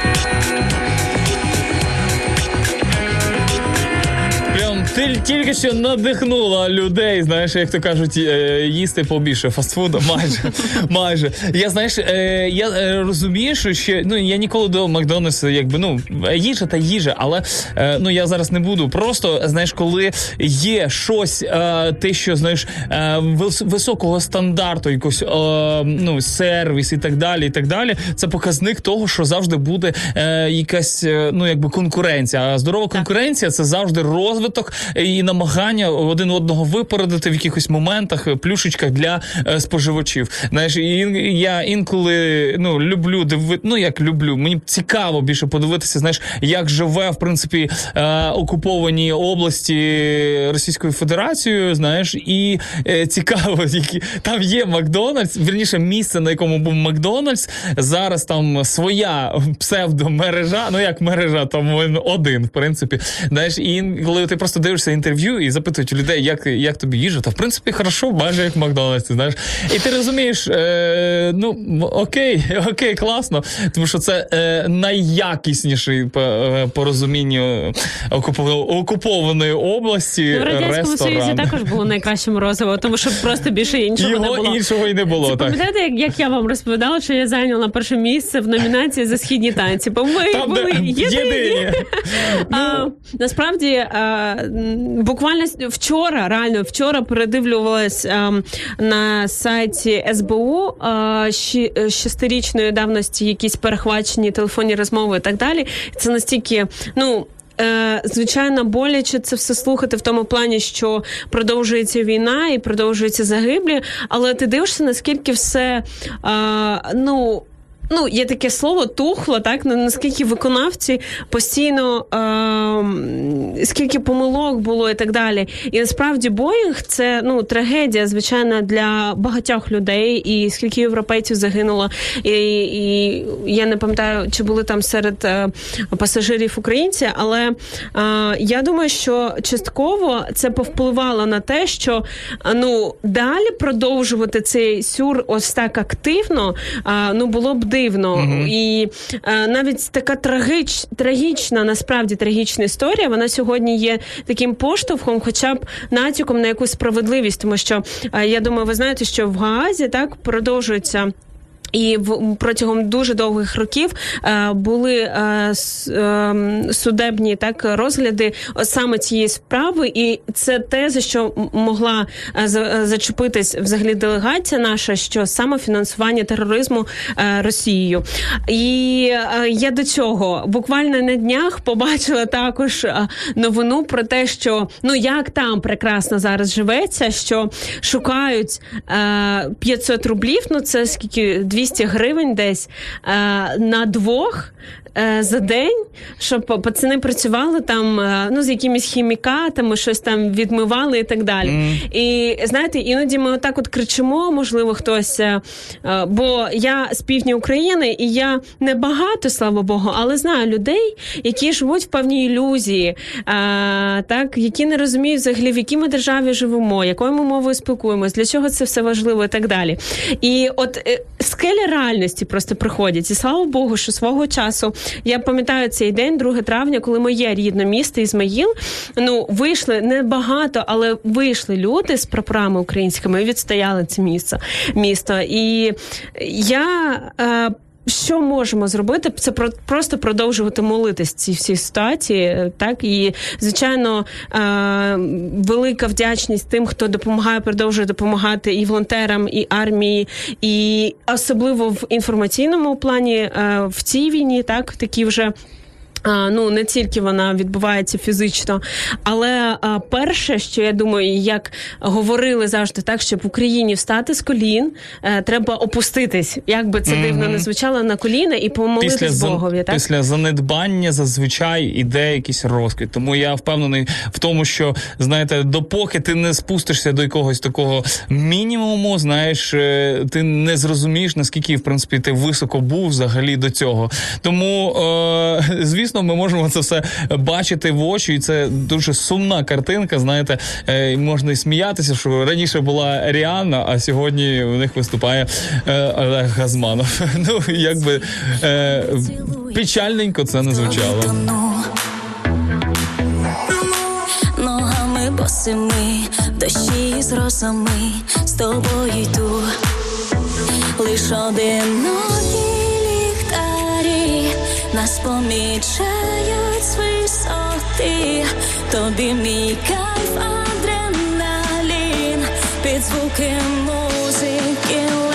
Ти тільки що надихнула людей, знаєш, як то кажуть, е, їсти побільше фастфуду. Майже. [LAUGHS] майже. Я знаєш, е, я е, розумію, що ще ну я ніколи до Макдональдса, якби ну їжа та їжа, але ну я зараз не буду. Просто знаєш, коли є щось, те, що знаєш, високого стандарту, якось ну сервіс і так далі, і так далі. Це показник того, що завжди буде якась ну якби конкуренція. А здорова конкуренція це завжди розвиток і намагання один одного випередити в якихось моментах, е, плюшечках для е, споживачів. Знаєш, я інколи ну люблю дивити, ну як люблю, мені цікаво більше подивитися, знаєш, як живе в принципі е, окуповані області Російською Федерацією, знаєш, і цікаво, [LAUGHS] які там є Макдональдс, вірніше місце, на якому був Макдональдс. Зараз там своя псевдомережа, ну як мережа, там один, в принципі. Знаєш, і коли ти просто дивишся інтерв'ю і запитують у людей, як, як тобі їжа, то в принципі хорошо, майже як в Макдональдсі, знаєш. І ти розумієш, е, ну окей, [LAUGHS] окей, класно, тому що це е, найякісніший по, е, по розумінню окупованої області. Ну, в радянському ресторан. союзі також було найкраще морозиво, тому що просто більше іншого не було. іншого і не було. Це так. пам'ятаєте, як, як я вам розповідала, що я зайняла перше місце в номінації за східні танці? Бо ми Там, були єдині. єдині. [LAUGHS] А, насправді, а, м, буквально вчора, реально вчора передивлювалась а, на сайті СБУ а, щі- шестирічної давності якісь перехвачені телефонні розмови і так далі. Це настільки, ну. Е, Звичайно, боляче це все слухати в тому плані, що продовжується війна і продовжуються загиблі, але ти дивишся, наскільки все ну. Ну, є таке слово тухло, так на- наскільки виконавці постійно е, скільки помилок було і так далі. І насправді Боїнг це ну трагедія, звичайно, для багатьох людей, і скільки європейців загинуло. І, і я не пам'ятаю, чи були там серед е, пасажирів українці, але е, я думаю, що частково це повпливало на те, що ну далі продовжувати цей сюр ось так активно, е, ну було б дивно. І е, навіть така трагіч, трагічна, насправді трагічна історія, вона сьогодні є таким поштовхом, хоча б натяком на якусь справедливість, тому що е, я думаю, ви знаєте, що в Гаазі так продовжується. І в протягом дуже довгих років е, були е, е, судебні так розгляди саме цієї справи, і це те, за що могла е, е, зачепитись взагалі делегація наша, що саме фінансування тероризму е, Росією. І я до цього буквально на днях побачила також новину про те, що ну як там прекрасно зараз живеться, що шукають е, 500 рублів, ну це скільки 200 гривень десь е, на двох. Е, За день, щоб пацани працювали там е, ну з якимись хімікатами, щось там відмивали і так далі. І знаєте, іноді ми отак от кричимо, можливо, хтось. е, Бо я з півдня України, і я не багато, слава Богу, але знаю людей, які живуть в певній ілюзії, так які не розуміють взагалі, в якій ми державі живемо, якою ми мовою спілкуємось, для чого це все важливо і так далі. І от скелі реальності просто приходять. І слава Богу, що свого часу я пам'ятаю цей день, 2 травня, коли моє рідне місто Ізмаїл. Ну вийшли не багато, але вийшли люди з прапорами українськими і відстояли це місце місто. І я. Е, що можемо зробити? Це про просто продовжувати молитись ці всі ситуації. Так і звичайно, е, велика вдячність тим, хто допомагає, продовжує допомагати і волонтерам, і армії, і особливо в інформаційному плані е, в цій війні, так такі вже. А, ну не тільки вона відбувається фізично, але перше, що я думаю, як говорили завжди, так щоб в Україні встати з колін, е, треба опуститись, як би це дивно не звучало на коліна, і помолитись Після, зан- Богові. Так після занедбання зазвичай іде якийсь розквіт. Тому я впевнений в тому, що знаєте, допоки ти не спустишся до якогось такого мінімуму, знаєш, е, ти не зрозумієш, наскільки в принципі ти високо був взагалі до цього. Тому, е, [LAUGHS] звісно, ми можемо це все бачити в очі, і це дуже сумна картинка. Знаєте, е, можна і сміятися, що раніше була Ріанна, а сьогодні у них виступає е, Олег Газманов. [LAUGHS] Ну якби е, печальненько це не звучало. Ногами босими, дощі з росами, з тобою йду. Лиш одинокі ліхтарі нас помічають з висоти. Тобі мій кайф, адреналін, під звуки музики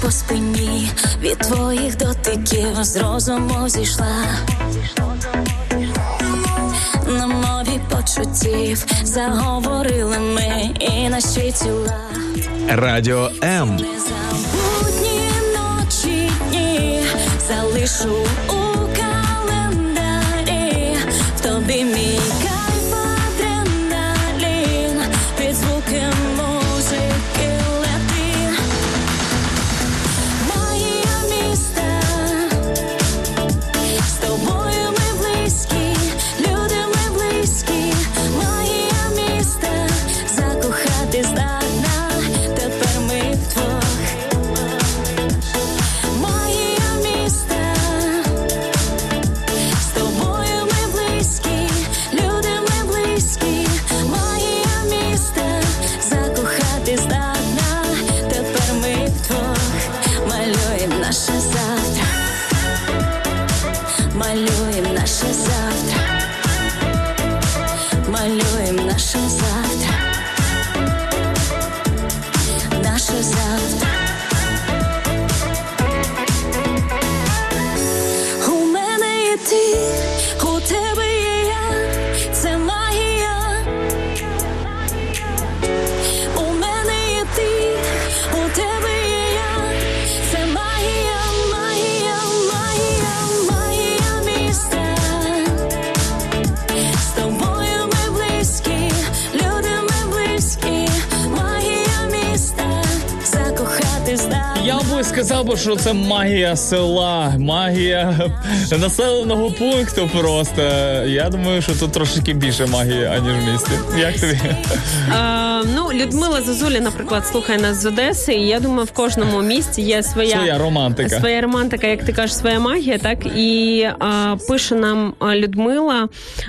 по спині від твоїх дотиків з розуму зійшла. На мові почуттів заговорили ми і наші тіла. Радіо М. Незабутні ночі дні залишу у календарі. В тобі мій що це магія села, магія населеного пункту. Просто я думаю, що тут трошки більше магії, аніж в місті. Як тобі? Е, ну, Людмила Зозуля, наприклад, слухає нас з Одеси, і я думаю, в кожному місті є своя, Своя романтика. Своя романтика, як ти кажеш, своя магія, так і а, пише нам Людмила.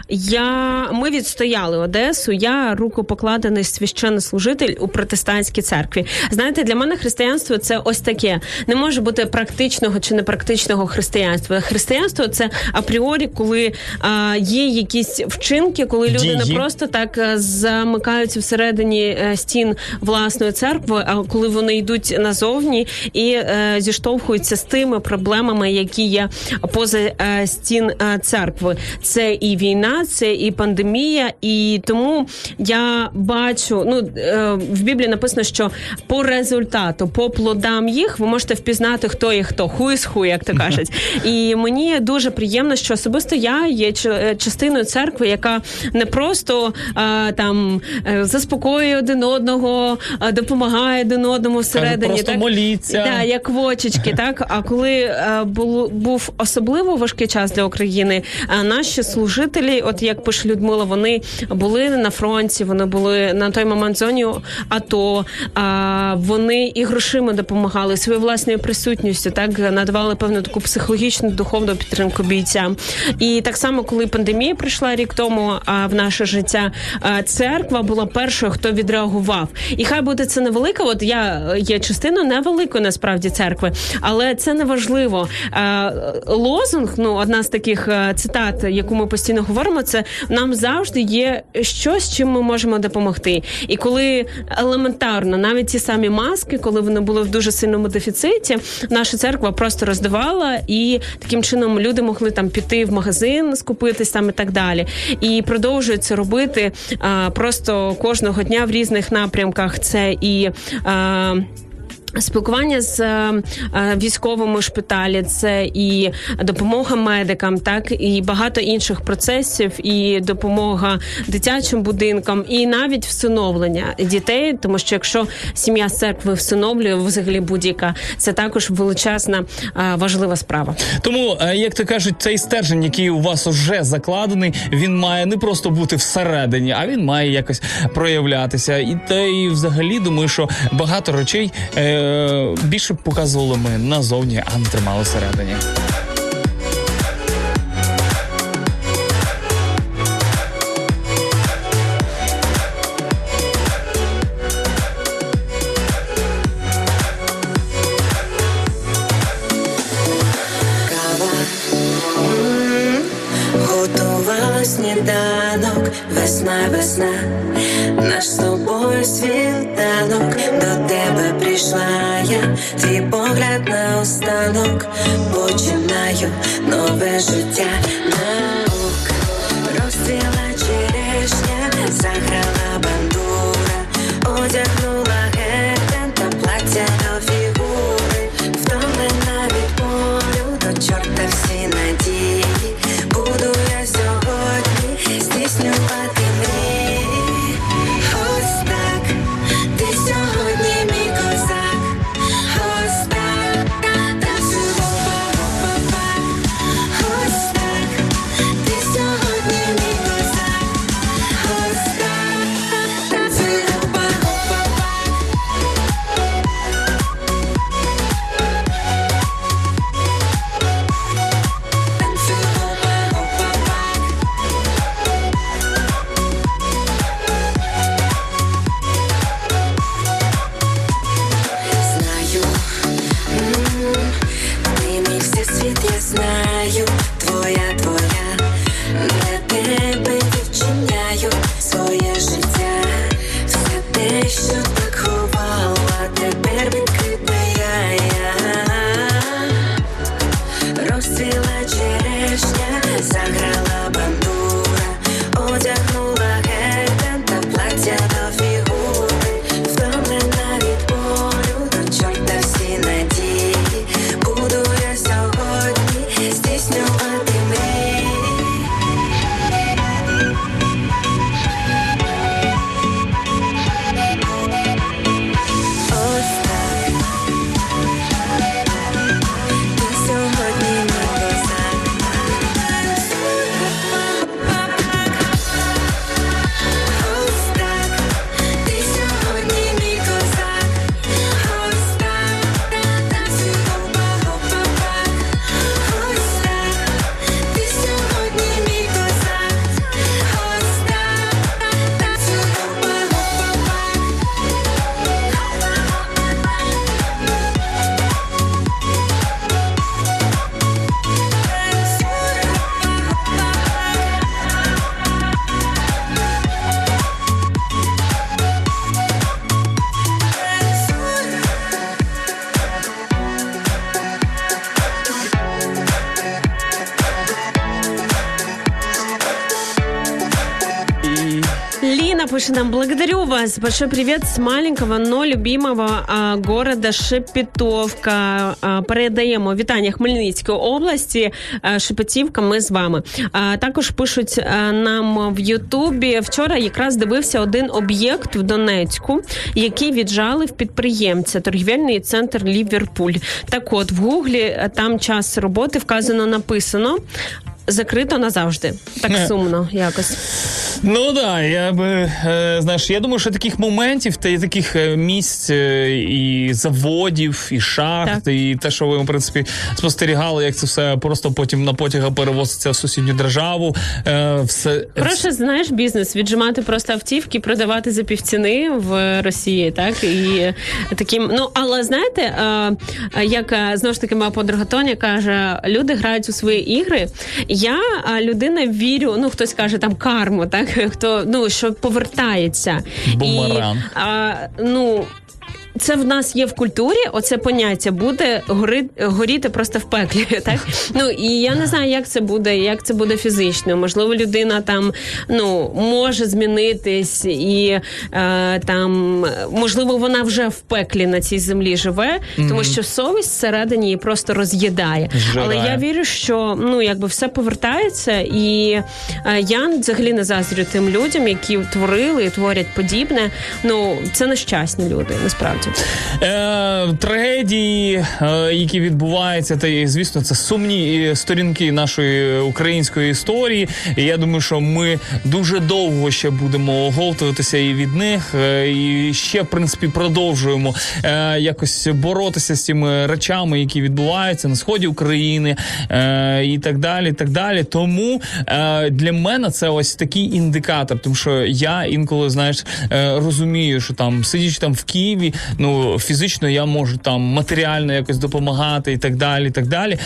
Я ми відстояли Одесу. Я рукопокладений священнослужитель у протестантській церкві. Знаєте, для мене християнство це ось таке. Не може бути практичного чи непрактичного християнства. Християнство це апріорі, коли а, є якісь вчинки, коли люди Дії. не просто так е, замикаються всередині е, стін власної церкви, а коли вони йдуть назовні і е, зіштовхуються з тими проблемами, які є поза е, стін е, церкви. Це і війна, це і пандемія, і тому я бачу. Ну е, в Біблії написано, що по результату, по плодам їх ви можете впізнати, хто є хто, ху із ху, як то кажуть. І мені дуже приємно, що особисто я є е, частиною церкви, яка не просто е, там заспокоює один одного, допомагає один одному всередині. просто так? моліться. Да, як вочечки, так. А коли було був особливо важкий час для України, наші служителі, от як пише Людмила, вони були на фронті, вони були на той момент зоні АТО. А вони і грошима допомагали своєю власною присутністю, так надавали певну таку психологічну духовну підтримку бійцям. І так само, коли пандемія прийшла рік тому а, в наше життя, церква була першою, хто відреагував. І хай буде це невелика. От я є частиною невеликої насправді церкви, але це не важливо. Лозунг, ну одна з таких цитат, яку ми постійно говоримо, це нам завжди є щось, чим ми можемо допомогти. І коли елементарно, навіть ті самі маски, коли вони були в дуже сильному дефіциті, наша церква просто роздавала, і таким чином люди могли там піти в магазин, скупитись там і так далі. І продовжують це робити а, просто кожного дня в різних напрямках. Це і. А, Спілкування з е, е, військовими шпиталі, це і допомога медикам, так і багато інших процесів, і допомога дитячим будинкам, і навіть всиновлення дітей. Тому що якщо сім'я з церкви всиновлює, взагалі будь-яка, це також величезна е, важлива справа. Тому, як то кажуть, цей стержень, який у вас уже закладений, він має не просто бути всередині, а він має якось проявлятися. І та і взагалі думаю, що багато речей більше б показували ми назовні, а не тримали всередині. Тебе твій погляд на останок, починаю нове життя пишет нам, благодарю вас. Большой привет с маленького, но любимого а, города Шепетовка. А, передаємо вітання Хмельницької області. А, Шепетівка, ми з вами. А, також пишуть а, нам в Ютубі. Вчора якраз дивився один об'єкт в Донецьку, який віджали в підприємця, торгівельний центр Ліверпуль. Так от, в Гуглі там час роботи вказано написано. Закрито назавжди. Так сумно якось. Ну да, я би е, знаєш, я думаю, що таких моментів та таких е, місць е, і заводів, і шахт, Так. і те, що ви в принципі спостерігали, як це все просто потім на потяга перевозиться в сусідню державу. Все Проще знаєш бізнес віджимати просто автівки, продавати за півціни в Росії, так і таким. Ну але знаєте, як знову ж таки моя подруга Тоня каже, люди грають у свої ігри. Я людина вірю. Ну хтось каже там карму, так [LAUGHS] хто ну що повертається Бумеранг. І, а, ну. Це в нас є в культурі, оце поняття буде гори, горіти просто в пеклі. [LAUGHS] Так ну і я не знаю, як це буде, як це буде фізично. Можливо, людина там ну може змінитись, і е, там можливо вона вже в пеклі на цій землі живе, тому що совість всередині її просто роз'їдає. Зжирає. Але я вірю, що ну якби все повертається, і е, я взагалі не заздрю тим людям, які творили і творять подібне. Ну це нещасні люди, насправді. Е, трагедії, е, які відбуваються, та звісно, це сумні е, сторінки нашої української історії. І я думаю, що ми дуже довго ще будемо оговтуватися і від них, е, і ще в принципі продовжуємо е, якось боротися з цими речами, які відбуваються на сході України е, і так далі. так далі. Тому е, для мене це ось такий індикатор, тому що я інколи знаєш розумію, що там сидячи там в Києві, ну фізично я можу там матеріально якось допомагати і так далі. і так далі.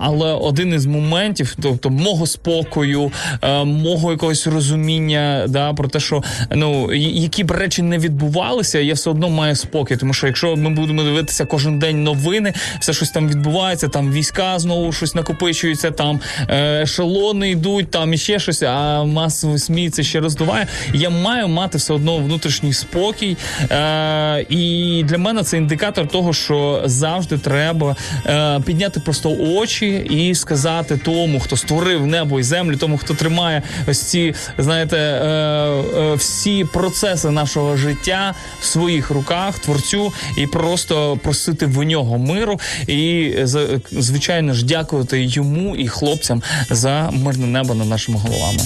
Але один із моментів, тобто мого спокою, е, мого якогось розуміння, да, про те, що ну які б речі не відбувалися, я все одно маю спокій. Тому що якщо ми будемо дивитися кожен день новини, все щось там відбувається, там війська знову щось накопичується, там е, ешелони йдуть, там іще щось, а масовий СМІ це ще роздуває. Я маю мати все одно внутрішній спокій. Е, і для мене це індикатор того, що завжди треба е, підняти просто очі і сказати тому, хто створив небо і землю, тому хто тримає ось ці, знаєте, е, е, всі процеси нашого життя в своїх руках, творцю, і просто просити в нього миру. І звичайно ж дякувати йому і хлопцям за мирне небо над нашими головами.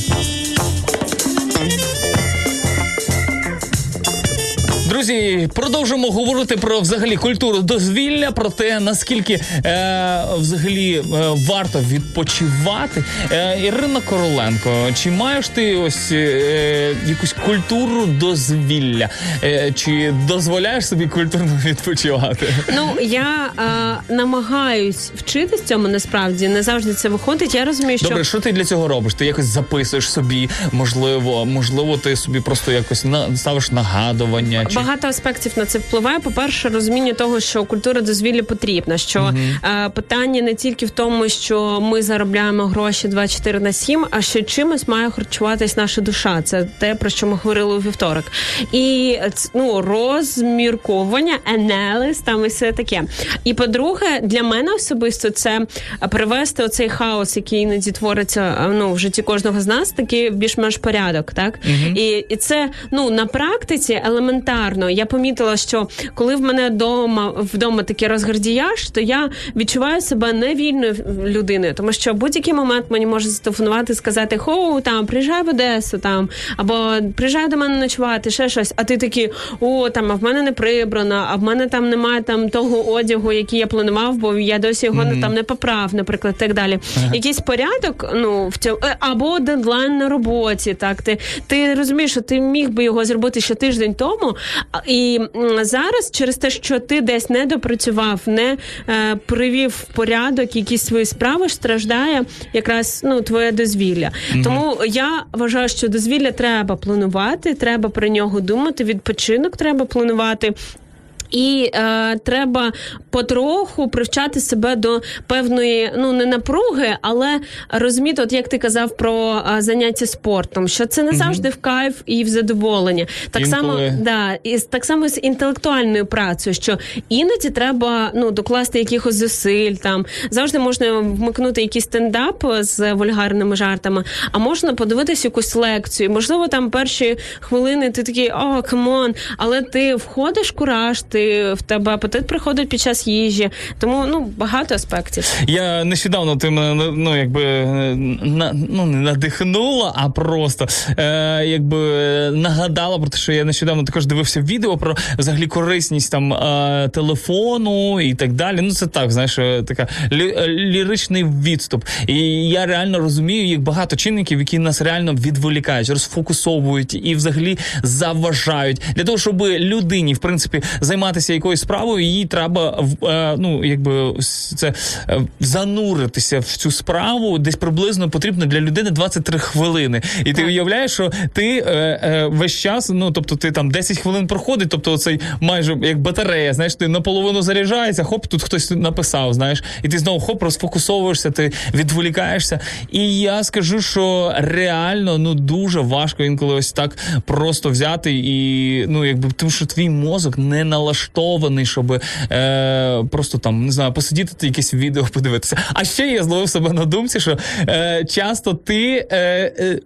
Друзі, продовжимо говорити про взагалі культуру дозвілля, про те, наскільки е, взагалі е, варто відпочивати. Е, Ірина Короленко, чи маєш ти ось е, якусь культуру дозвілля? Е, чи дозволяєш собі культурно відпочивати? Ну я е, намагаюсь вчитись цьому насправді не завжди це виходить. Я розумію, що Добре, що ти для цього робиш? Ти якось записуєш собі, можливо, можливо, ти собі просто якось на ставиш нагадування. Чи Багато аспектів на це впливає. По-перше, розуміння того, що культура дозвілля потрібна. Що е, питання не тільки в тому, що ми заробляємо гроші 24 на 7, а що чимось має харчуватись наша душа. Це те, про що ми говорили у вівторок. І ну, розмірковування, аналіз, там і все таке. І по-друге, для мене особисто це привести оцей хаос, який іноді твориться е, ну, в житті кожного з нас, такий більш-менш порядок. Так? І, і це ну, на практиці елементарно. Я помітила, що коли в мене вдома, вдома такий розгардіяж, то я відчуваю себе невільною людиною, тому що в будь-який момент мені може зателефонувати і сказати: Хоу, там приїжджай в Одесу, там або приїжджай до мене ночувати, ще щось. А ти такий, о, там а в мене не прибрано, а в мене там немає там того одягу, який я планував, бо я досі його не там не поправ, наприклад, так далі. Якийсь порядок, ну в цьому е, або дедлайн на роботі. Так, ти, ти розумієш, що ти міг би його зробити ще тиждень тому, і зараз через те, що ти десь не допрацював, не е, привів в порядок якісь свої справи, страждає якраз ну твоє дозвілля. Тому я вважаю, що дозвілля треба планувати, треба про нього думати. Відпочинок треба планувати. І е, треба потроху привчати себе до певної, ну не напруги, але розуміти, от як ти казав про е, заняття спортом, що це не завжди в кайф і в задоволення. Так само, да, і так само з інтелектуальною працею, що іноді треба ну докласти якихось зусиль. Там завжди можна вмикнути якийсь стендап з вульгарними жартами, а можна подивитись якусь лекцію. Можливо, там перші хвилини ти такий о, come on, але ти входиш кураж, ти в тебе апетит приходить під час їжі. Тому ну багато аспектів. Я нещодавно ти мене ну якби на ну не надихнула, а просто е, якби нагадала про те, що я нещодавно також дивився відео про взагалі корисність там е, телефону і так далі. Ну це так, знаєш, е, така лі, е, ліричний відступ. І я реально розумію, як багато чинників, які нас реально відволікають, розфокусовують і взагалі заважають для того, щоб людині, в принципі, займатися якоюсь справою, їй треба е, ну якби це е, зануритися в цю справу. Десь приблизно потрібно для людини 23 хвилини. І ти уявляєш, що ти е, весь час, ну тобто, ти там 10 хвилин проходить, тобто цей майже як батарея, знаєш, ти наполовину заряджається, хоп, тут хтось написав, знаєш, і ти знову хоп, розфокусовуєшся, ти відволікаєшся. І я скажу, що реально ну дуже важко інколи ось так просто взяти і ну якби тому, що твій мозок не налаштований, щоб е, просто там не знаю, посидіти якесь відео подивитися. А ще я зловив себе на думці, що е, часто ти. Е, е,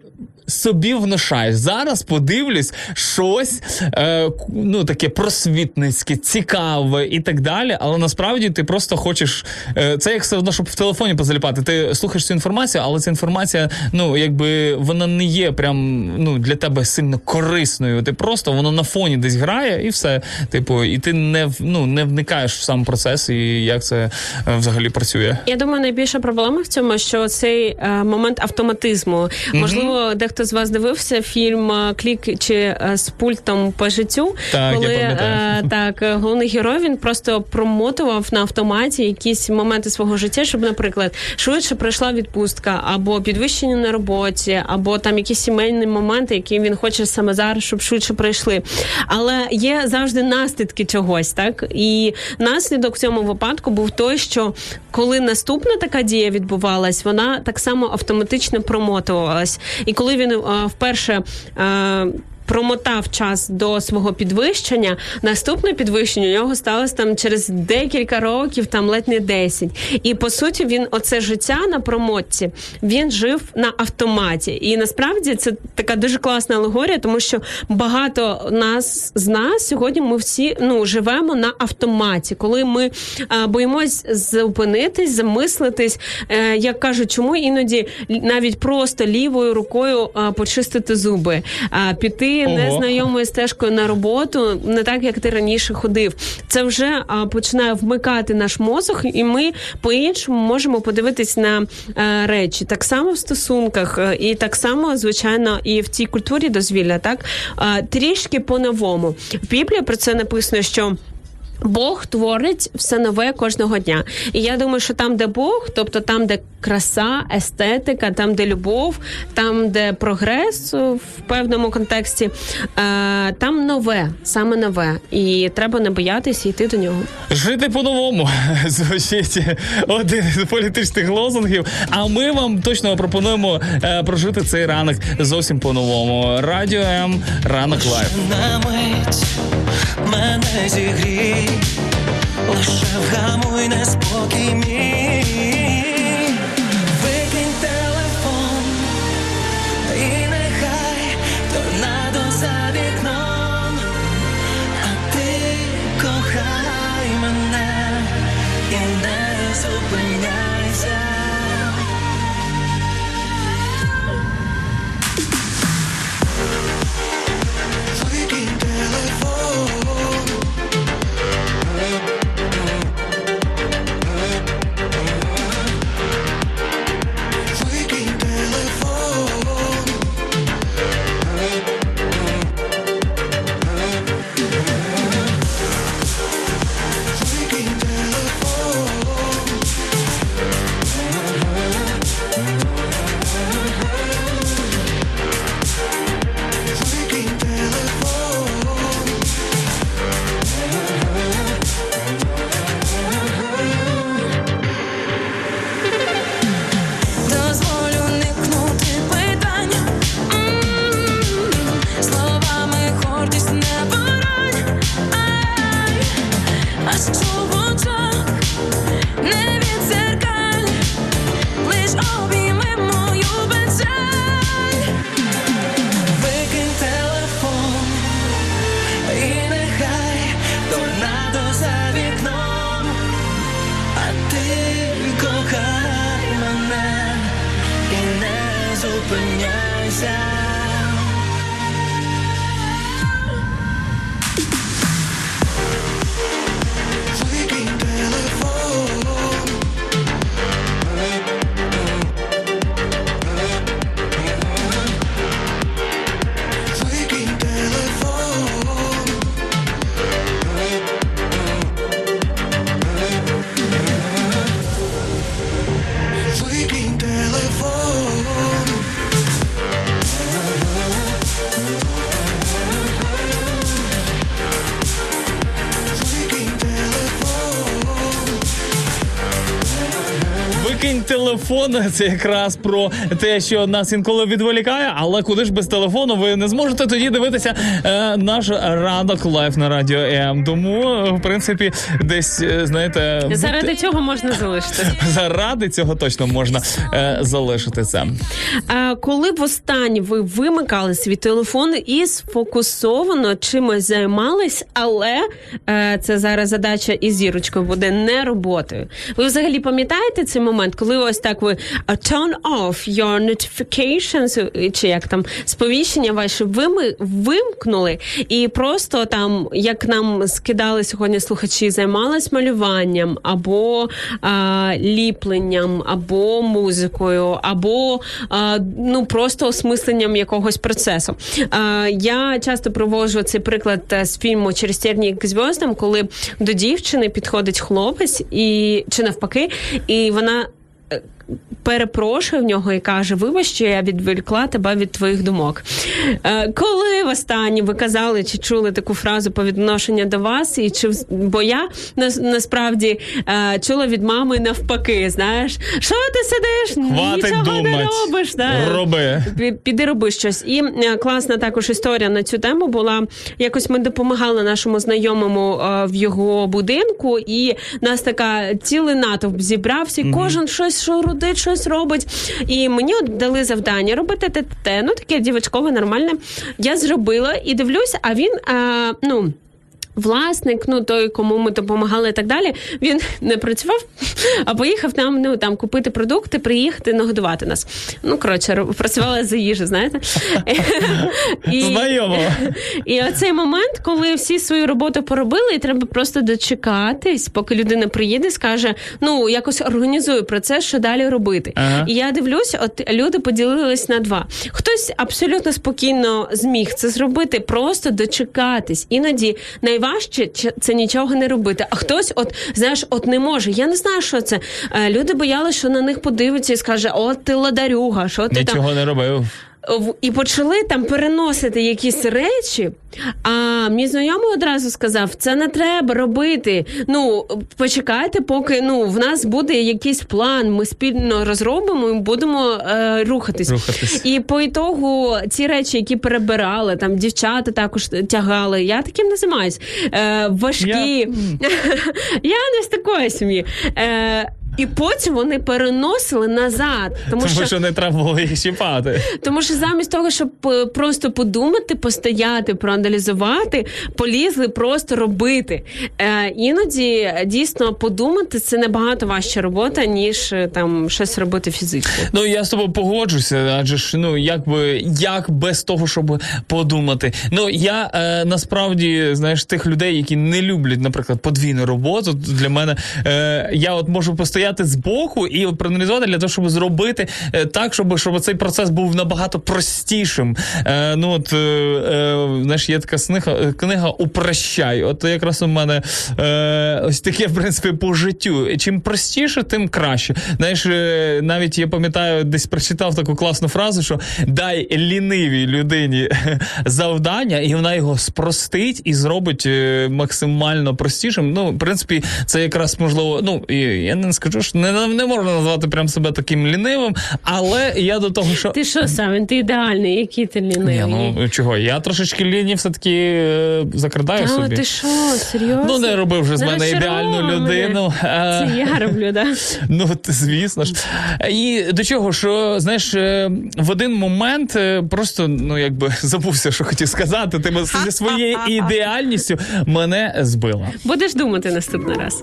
Собі внушаєш. Зараз подивлюсь щось е, ну таке просвітницьке, цікаве і так далі. Але насправді ти просто хочеш. Е, це як все одно, щоб в телефоні позаліпати. Ти слухаєш цю інформацію, але ця інформація, ну якби вона не є прям ну для тебе сильно корисною. Ти просто воно на фоні десь грає, і все. Типу, і ти не ну, не вникаєш в сам процес і як це е, взагалі працює. Я думаю, найбільша проблема в цьому, що цей е, момент автоматизму. Можливо, дехто з вас дивився фільм е, Клік чи е, з пультом по життю, Так, коли пам'ятаю. е, так головний герой він просто промотував на автоматі якісь моменти свого життя, щоб, наприклад, швидше пройшла відпустка, або підвищення на роботі, або там якісь сімейні моменти, які він хоче саме зараз, щоб швидше пройшли. Але є завжди наслідки чогось, так і наслідок в цьому випадку був той, що коли наступна така дія відбувалась, вона так само автоматично промотувалась. І коли він е, вперше. Е, Промотав час до свого підвищення. Наступне підвищення у нього сталося там через декілька років, там ледь не 10. І по суті, він оце життя на промотці він жив на автоматі. І насправді це така дуже класна алегорія, тому що багато нас з нас сьогодні ми всі ну живемо на автоматі, коли ми а, боїмось зупинитись, замислитись. Е, як кажуть, чому іноді навіть просто лівою рукою а, почистити зуби, а, піти Незнайомою стежкою на роботу, не так як ти раніше ходив. Це вже а, починає вмикати наш мозок, і ми по-іншому можемо подивитись на а, речі. Так само в стосунках, е, і так само, звичайно, і в цій культурі дозвілля, так а, трішки по-новому. В Біблії про це написано, що. Бог творить все нове кожного дня. І я думаю, що там, де Бог, тобто там, де краса, естетика, там, де любов, там, де прогрес в певному контексті, е, там нове, саме нове. І треба не боятися йти до нього. Жити по-новому [LAUGHS] звучить один із політичних лозунгів. А ми вам точно пропонуємо е, прожити цей ранок зовсім по-новому. Радіо М ранок live. Мене зігрій, лише вгамуй неспокій мій. Телефон це якраз про те, що нас інколи відволікає, але куди ж без телефону ви не зможете тоді дивитися е, наш ранок live на радіо М. Тому, в принципі, десь е, знаєте, заради Заради цього можна залишити. заради цього точно можна е, залишити це. Коли востаннє ви вимикали свій телефон і сфокусовано чимось займались, але е, це зараз задача із зірочкою буде не роботою. Ви взагалі пам'ятаєте цей момент, коли ось так ви turn off your notifications, е, чи як там сповіщення ваші вими, вимкнули, і просто там, як нам скидали сьогодні слухачі, займались малюванням або а, ліпленням, або музикою, або а, ну просто осмисленням якогось процесу. Е, я часто проводжу цей приклад е, з фільму Через терні к зв'яздам, коли до дівчини підходить хлопець і чи навпаки, і вона. Перепрошує в нього і каже: Вибач, що я відволікла тебе від твоїх думок. Е, коли востаннє ви казали чи чули таку фразу по відношенню до вас, і чи бо я нас- насправді е, чула від мами навпаки, знаєш, що ти сидиш, Хватить нічого не робиш. Да. Роби. Піди роби щось. І е, класна також історія на цю тему була. Якось ми допомагали нашому знайомому е, в його будинку, і нас така цілий натовп зібрався. і Кожен щось що родить, щось робить. І мені от дали завдання робити те. Ну таке дівчаткове, нормальне. Я зробила і дивлюсь, а він а, ну. Власник, ну той, кому ми допомагали і так далі, він не працював, а поїхав нам ну там купити продукти, приїхати, нагодувати нас. Ну коротше, ро- працювала за їжу, знаєте. [LAUGHS] І, Знайомо. і оцей момент, коли всі свою роботу поробили, і треба просто дочекатись, поки людина приїде, скаже: ну якось організує процес, що далі робити. Ага. І я дивлюся, от люди поділились на два. Хтось абсолютно спокійно зміг це зробити, просто дочекатись. Іноді найважче ч- це нічого не робити. А хтось, от знаєш, от не може. Я не знаю, що це. Е, Люди боялися, що на них подивиться і скаже: От ти ладарюга, що ти там не робив. І почали там переносити якісь речі. А мій знайомий одразу сказав: це не треба робити. Ну почекайте, поки ну в нас буде якийсь план. Ми спільно розробимо і будемо е, рухатись. Рухатись. І по ітогу ці речі, які перебирали, там дівчата також тягали. Я таким не займаюсь. Е, важкі. Я- [LAUGHS] Я не з такої сім'ї. Е, і потім вони переносили назад, тому, Тому що не треба було їх чіпати. тому що замість того, щоб е, просто подумати, постояти, проаналізувати, полізли просто робити. Е, іноді дійсно подумати це набагато важча робота, ніж е, там щось робити фізично. Ну я з тобою погоджуся, адже ж ну як би як без того, щоб подумати. Ну я е, насправді знаєш тих людей, які не люблять, наприклад, подвійну роботу. Для мене е, я от можу постояти збоку і от проаналізувати для того, щоб зробити е, так, щоб, щоб цей процес був набагато простішим. Е, ну от е, е, знаєш, є така книга, книга Упрощай. От якраз у мене е, ось таке в принципі по життю. Чим простіше, тим краще. Знаєш, е, навіть я пам'ятаю, десь прочитав таку класну фразу, що дай лінивій людині завдання, і вона його спростить і зробить е, максимально простішим. Ну, в принципі, це якраз можливо. Ну і я не скажу, що не, не можна назвати прям себе таким лінивим, але я до того, що Ти що сам? Ти ідеальний, який ти лінивий. ні, ну чого, я трошечки ліні все-таки е, закрадаю Та, собі. ти що, серйозно? Ну, не робив вже з Не мене ідеальну розчаровуй мене. людину. Е, Це я роблю, да? [LAUGHS] Ну, ти, звісно ж. І до чого, що знаєш, е, в один момент е, просто ну якби [LAUGHS] забувся, що хотів сказати. Ти зі своєю [LAUGHS] ідеальністю мене збила. Будеш думати наступний раз.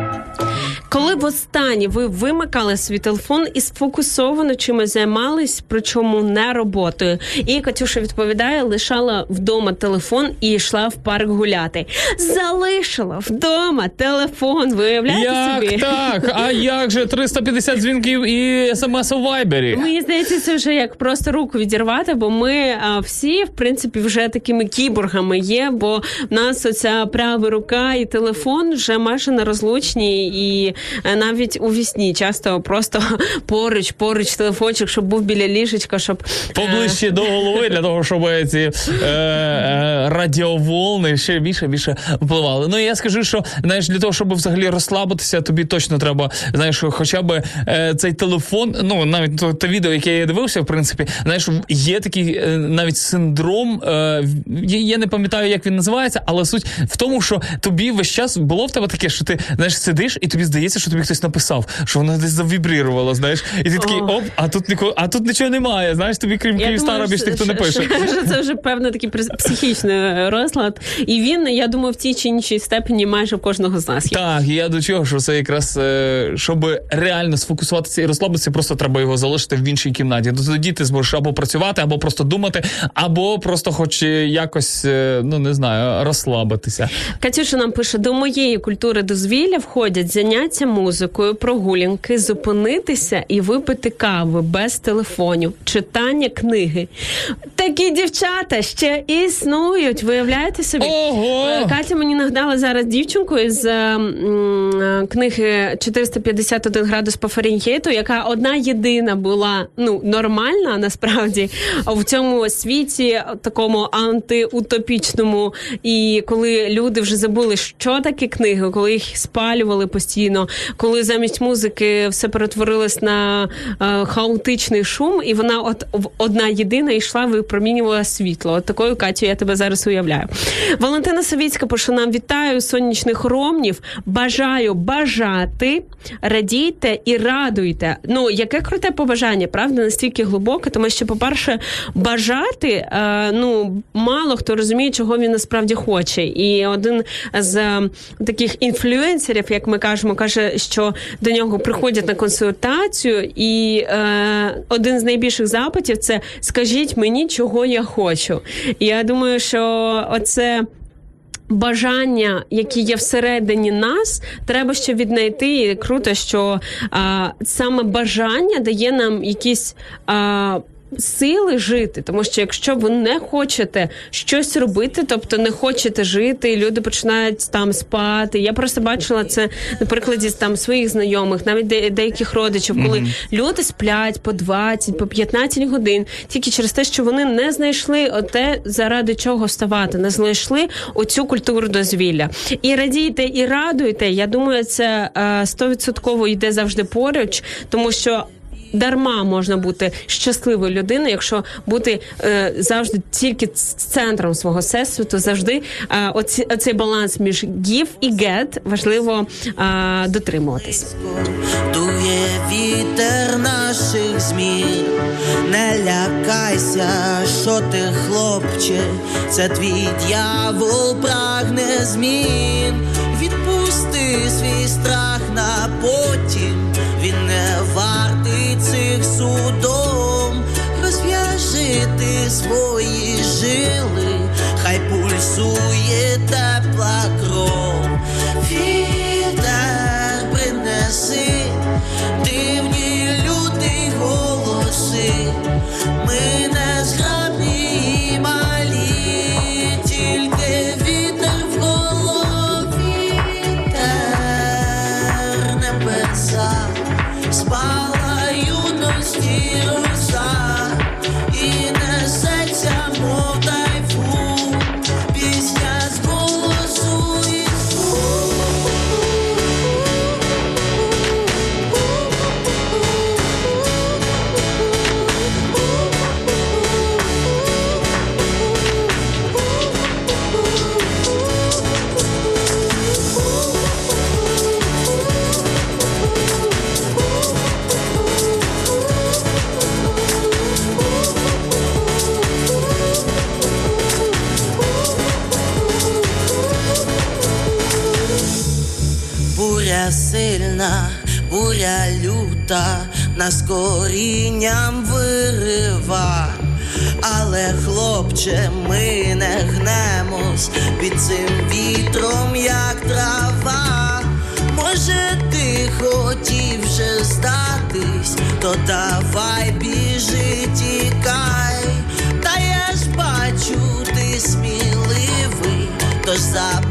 Коли востаннє ви вимикали свій телефон і сфокусовано чимось займались, причому не роботою. І Катюша відповідає: лишала вдома телефон і йшла в парк гуляти. Залишила вдома телефон. Виявляєте Як собі? так? А як же 350 дзвінків і смс у вайбері? Мені здається, це вже як просто руку відірвати, бо ми а, всі, в принципі, вже такими кіборгами є, бо в нас оця права рука і телефон вже майже нерозлучні, і е, навіть у вісні часто просто [LAUGHS] поруч, поруч телефончик, щоб був біля ліжечка, щоб е, Поближче до голови для того, щоб ці е, е, радіоволни ще більше більше впливали. Ну я скажу, що знаєш, для того, щоб взагалі розслабитися, тобі точно треба, знаєш, хоча б е, цей телефон. Ну навіть то, те відео, яке я дивився, в принципі, знаєш, є такий е, навіть синдром. Е, я не пам'ятаю, як він називається, але суть в тому, що тобі весь час було в тебе таке, що ти знаєш, сидиш, і тобі здається, що тобі хтось написав, що воно десь завібрирувало, знаєш, і ти такий оп, а тут нікого, а тут нічого немає. Знаєш, тобі крім Київстара більше ніхто не пише. Це вже певно такий психічний психічний розлад. І він, я думаю, в тій чи іншій степені майже в кожного з нас є. Так, і я до чого, що це якраз е, щоб реально сфокусуватися і розслабитися, просто треба його залишити в іншій кімнаті. Тоді ти зможеш або працювати, або просто думати, або просто хоч е, якось, е, ну не знаю, розслабитися. Катюша нам пише: до моєї культури дозвілля входять заняття музикою, прогулянки, зупинитися і випити кави без телефонів, читання книги. Такі дівчата ще існують. Виявляєте собі? Ого! Е, Катя мені нагадала зараз дівчинку із е, м, е, книги 451 градус по Фаренгейту, яка одна єдина була ну нормальна насправді в цьому світі такому антиутопічному. І коли люди вже забули, що таке книги, коли їх спалювали постійно, коли замість музики все перетворилось на е, хаотичний шум, і вона от одна єдина йшла, випромінювала світло. От такою Катю я тебе зараз уявляю. Валентина Савіцька пише нам вітаю сонячних ромнів. Бажаю бажати, радійте і радуйте. Ну, яке круте побажання, правда, настільки глибоке, тому що, по-перше, бажати, е, ну мало хто розуміє, чого він насправді хоче. І один з е, таких інфлюенсерів, як ми кажемо, каже, що до нього приходять на консультацію, і е, один з найбільших запитів це скажіть мені, чого я хочу. І я думаю, що оце. Бажання, які є всередині нас, треба ще віднайти. І круто, що а, саме бажання дає нам якісь а, сили жити. Тому що якщо ви не хочете щось робити, тобто не хочете жити, і люди починають там спати. Я просто бачила це на прикладі там своїх знайомих, навіть де, деяких родичів, коли люди сплять по 20, по 15 годин, тільки через те, що вони не знайшли оте, заради чого вставати, не знайшли оцю культуру дозвілля. І радійте, і радуйте. Я думаю, це е, стовідсотково йде завжди поруч, тому що. Дарма можна бути щасливою людиною, якщо бути е, завжди тільки центром свого всесвіту, завжди е, оці, оцей баланс між give і get важливо е, дотримуватись. Дує вітер наших змін, не лякайся, що ти, хлопче, це твій дьявол прагне змін. Відпусти свій страх на потім, він не вартий цих судом. Розв'яжи ти свої жили, хай пульсує тепла кров. Вітер принеси дивні люди голоси. Ми буря люта, нас корінням вирива. Але, хлопче, ми не гнемось під цим вітром, як трава. Може, ти хотів вже здатись, то давай біжи, тікай. Та я ж бачу, ти сміливий, тож запалюй,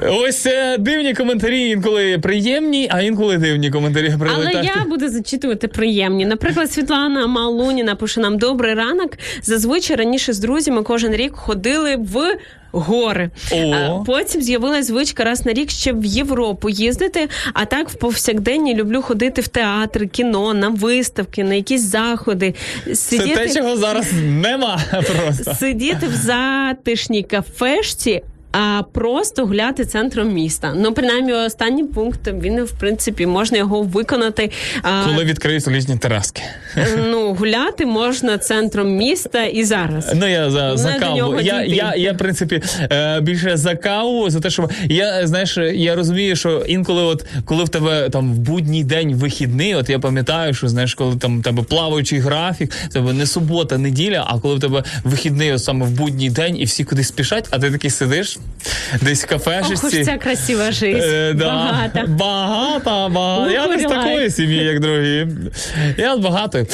Ось е, дивні коментарі інколи приємні, а інколи дивні коментарі Але я буду зачитувати приємні. Наприклад, Світлана Малуніна пише нам добрий ранок. Зазвичай раніше з друзями кожен рік ходили в. Гори. О. Потім з'явилась звичка раз на рік ще в Європу їздити. А так в повсякденні люблю ходити в театр, кіно, на виставки, на якісь заходи. Це те, чого зараз нема [LAUGHS] просто. сидіти в затишній кафешці. А просто гуляти центром міста. Ну, принаймні, останній пункт він в принципі можна його виконати. А, Коли відкриють літні тераски. [LAUGHS] Ну, гуляти можна центром міста і зараз. Ну я за, за каву. Я, я, я, в принципі, е, більше за каву, за те, що я знаєш, я розумію, що інколи, от коли в тебе там в будній день вихідний, от я пам'ятаю, що знаєш, коли там в тебе плаваючий графік, в тебе не субота, неділя, а коли в тебе вихідний, от саме в будній день, і всі кудись спішать, а ти такий сидиш десь в Ох, уж ця красива життя. Е, да. Багата. Багата, багата. Я не з такої сім'ї, як другі. Я з багатої.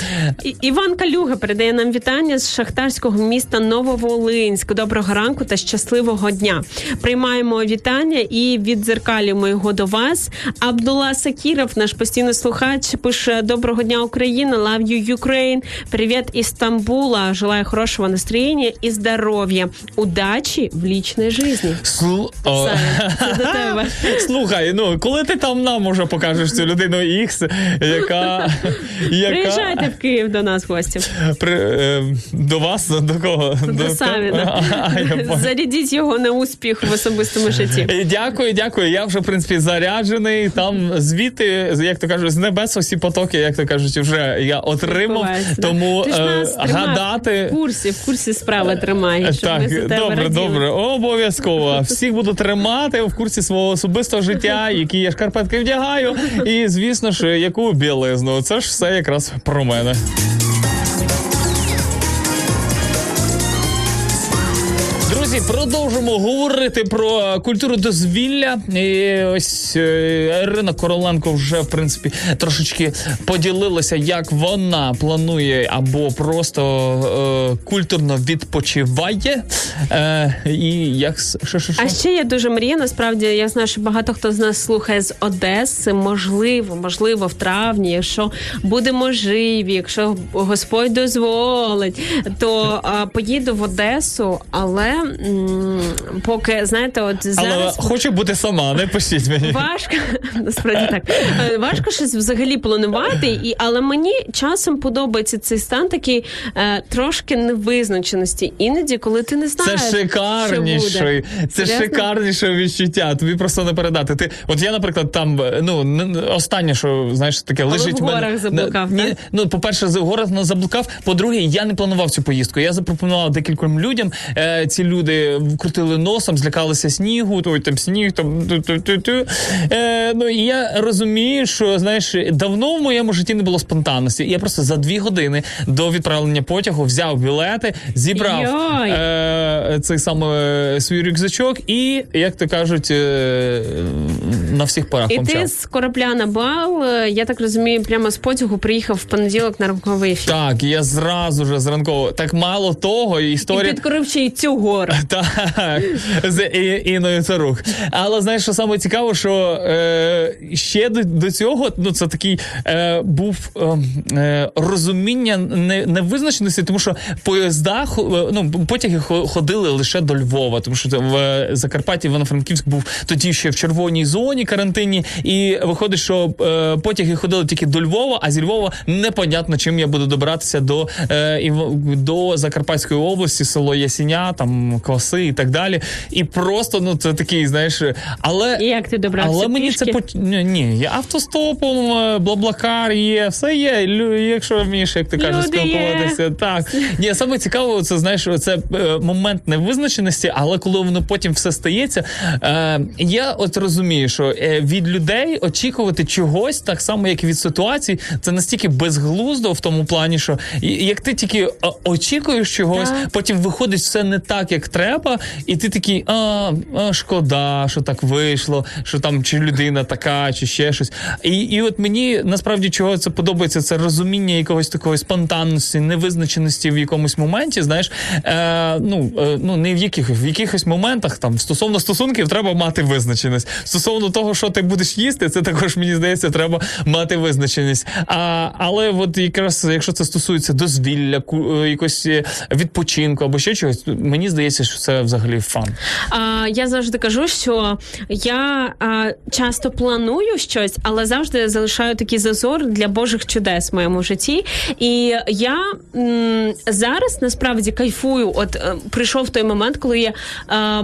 Іван Калюга передає нам вітання з шахтарського міста Нововолинськ. Доброго ранку та щасливого дня. Приймаємо вітання і віддзеркалюємо його до вас. Абдулла Сакіров, наш постійний слухач, пише: Доброго дня, Україна! Love you, Ukraine! Привіт із Стамбула! Желаю хорошого настроєння і здоров'я. Удачі в лічній житті. Слу... О. Це до [LAUGHS] тебе. Слухай, ну коли ти там нам уже покажеш цю людину X, яка, яка Приїжджайте в Київ до нас в гості. при, е, до вас до кого? До Савіна. [LAUGHS] А. [LAUGHS] Зарядіть його на успіх в особистому житті. Е, Дякую, дякую. Я вже в принципі заряджений. Там звідти, як то кажуть, з небес усі потоки, як то кажуть, вже я отримав. Тому Ти ж е, нас гадати. в курсі, в курсі справи тримає. Щоб ми Так, добре, раділи. добре, обов'язково. Всіх буду тримати в курсі свого особистого життя, які я шкарпетки вдягаю, і звісно ж, яку білизну. Це ж все якраз про мене. Друзі, продовжимо говорити про культуру дозвілля. І ось е, Ірина Короленко вже в принципі трошечки поділилася, як вона планує або просто е, культурно відпочиває. Е, і як що, що, що? А ще я дуже мрію. Насправді я знаю, що багато хто з нас слухає з Одеси. Можливо, можливо, в травні, якщо будемо живі, якщо Господь дозволить, то а, поїду в Одесу, але поки знаєте, от Але хочу бути сама, не пишіть мені. важко [LAUGHS] насправді так Е, важко щось взагалі планувати, і але мені часом подобається цей стан такий е, трошки невизначеності. Іноді, коли ти не знаєш, що шикарніший, це шикарніше відчуття. Тобі просто не передати. Ти, от я, наприклад, там ну н- останнє, що знаєш, таке Але лежить в мене- заблукав, Ні, так? ну, по-перше, з горах заблукав. По-друге, я не планував цю поїздку. Я запропонував декільком людям. Е, ці люди крутили носом, злякалися снігу, той там сніг, там ту-ту-ту-ту. Е, ну і я розумію, що знаєш, давно в моєму житті не було спонтанності. Я просто за дві години до відправлення потягу взяв білети, зібрав е, цей саме свій рюкзачок, і як то кажуть, е, на всіх парах І помчав. ти з корабля на бал, е, я так розумію, прямо з потягу приїхав в понеділок на ранковий ефір. Так, я зразу ж зранково. Так мало того, І історія. підкорив ще й цю гору. [LAUGHS] Так, з Іною Царух. Але знаєш, що саме цікаво, що е, ще до, до цього, ну це такий е, був е, е, розуміння не, невизначеності, тому що поїзда, ну, потяги хо- ходили лише до Львова, тому що в е, Закарпатті Івано-Франківськ був тоді ще в червоній зоні карантинні, і виходить, що е, потяги ходили тільки до Львова, а зі Львова непонятно, чим я буду добиратися до, е, до Закарпатської області, село Ясіня, там кваси і так далі. І просто ну це такий, знаєш, але І як ти добрався? але мені це пішки? поч... ні, ні, є автостопом, е, блаблакар є, все є. Лю- Якщо вмієш, як ти кажеш, Люди є. Так. Ні, саме цікаво, це знаєш, це е, момент невизначеності, але коли воно потім все стається, е, я от розумію, що е, від людей очікувати чогось так само, як і від ситуацій, це настільки безглуздо в тому плані, що як ти тільки очікуєш чогось, Так. потім виходить все не так, як треба, і ти такий, а, а шкода, що так вийшло, що там чи людина така, чи ще щось. І, і от мені насправді чого це подобається, це розуміння якогось такої спонтанності, невизначеності в якомусь моменті. Знаєш, е, ну, е, ну не в яких в якихось моментах там стосовно стосунків треба мати визначеність. Стосовно того, що ти будеш їсти, це також мені здається, треба мати визначеність. А, але от якраз якщо це стосується дозвілля, е, якось е, відпочинку або ще чогось, мені здається, що це взагалі фан. А, я завжди кажу, що я а, часто планую щось, але завжди залишаю такий зазор для Божих чудес в моєму житті. І я м, зараз насправді кайфую. От е, прийшов той момент, коли я е,